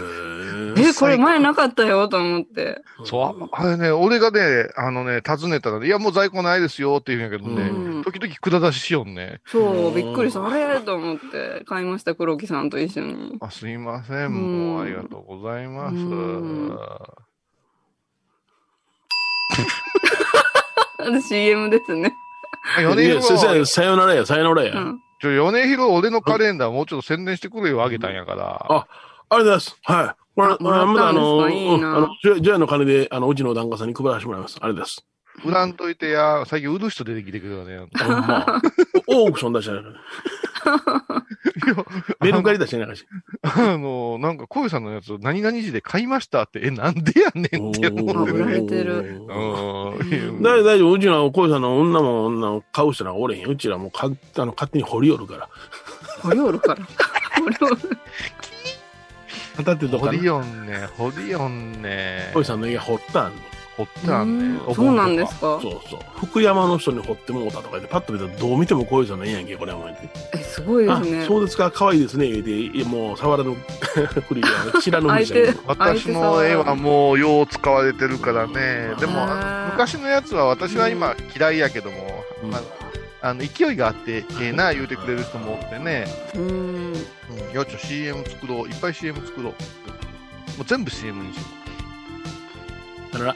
え、これ前なかったよ、と思って。そう、あれね、俺がね、あのね、尋ねたらね、いや、もう在庫ないですよって言うんやけどね、うん時々蔵出ししよんね。そう、びっくりした。あれ？と思って、買いました、黒木さんと一緒に。あすいません、うんもうありがとうございます。CM ですね。さよならや、さよならや。うん。ちょ、米広俺のカレンダーもうちょっと宣伝してくれよ、あげたんやから。あありがとうございます。はい。これ、あもらったんですかまだあの、いいなうんあの、ジョヤの金で、あの、うちの檀家さんに配らせてもらいます。ありがとうございます。売らんといてや、最近売る人出てきてくれよね。ほんま。オークション出してないから。メルカリ出してないか。あの、なんか、小遊さんのやつ、何々時で買いましたって、え、なんでやねんって思あってね。売られてるうん。大大丈夫。うちの小さんの女も女も買う人なんかおれへん。うちらもうかあの勝手に掘り寄るから。掘りおるから。掘りおる。当たってるとこホかなリオンね、ホリオンね。小さんの家掘ったんね掘ったんね。うんそうなんですか？そうそう。福山の人に掘ってもうたとか言って、パッと見たらどう見ても小さんの家やんけ、これも言って。え、すごいであすね。そうですか、可愛いですね、言うて、いやもう触らぬ ふりで、あの 知らぬふりしたけど私の絵はもうよう使われてるからね。でも昔のやつは私は今嫌いやけども、うんまあ、あの勢いがあって、ええな言うてくれる人もおってね、うん。うん、よっちょ CM 作ろう、いっぱい CM 作ろう。もう全部 CM にしよあら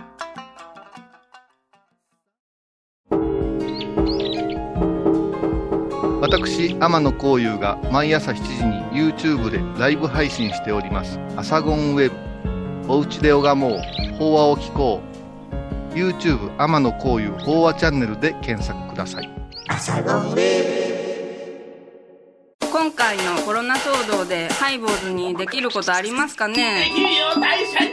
私天野幸雄が毎朝7時に YouTube でライブ配信しております「アサゴンウェブ」「おうちで拝もう。法話を聞こう」YouTube 天野幸雄法話チャンネルで検索ください。今回のコロナ騒動でハイボーズにできることありますかね？できるよ大社じ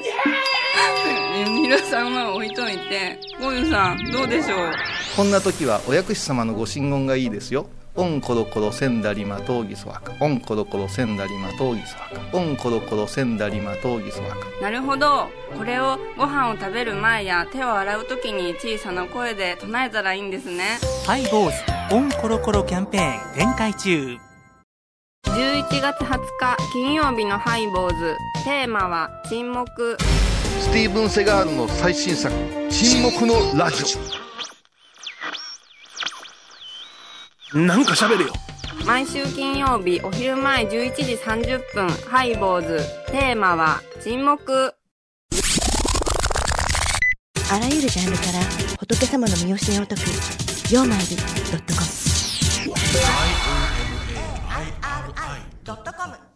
ゃ皆さんは置いといて。ゴユさんどうでしょう？こんな時はお薬師様のご神言がいいですよオンコロコロセンダリマトウギソワカ。オンコロコロセンダリマトウギソワカ。オンコロコロセンダリマトウギソワカ。なるほど。これをご飯を食べる前や手を洗う時に小さな声で唱えたらいいんですね。ハイボーズオンコロコロキャンペーン展開中。11月20日金曜日のハイボーズ。テーマは沈黙。スティーブン・セガールの最新作「沈黙のラジなんか喋れよ。毎週金曜日お昼前11時30分ハイボーズ。テーマは沈黙。あらゆるジャンルから仏様の身教えを解く「曜マイルドットコム」ドットコム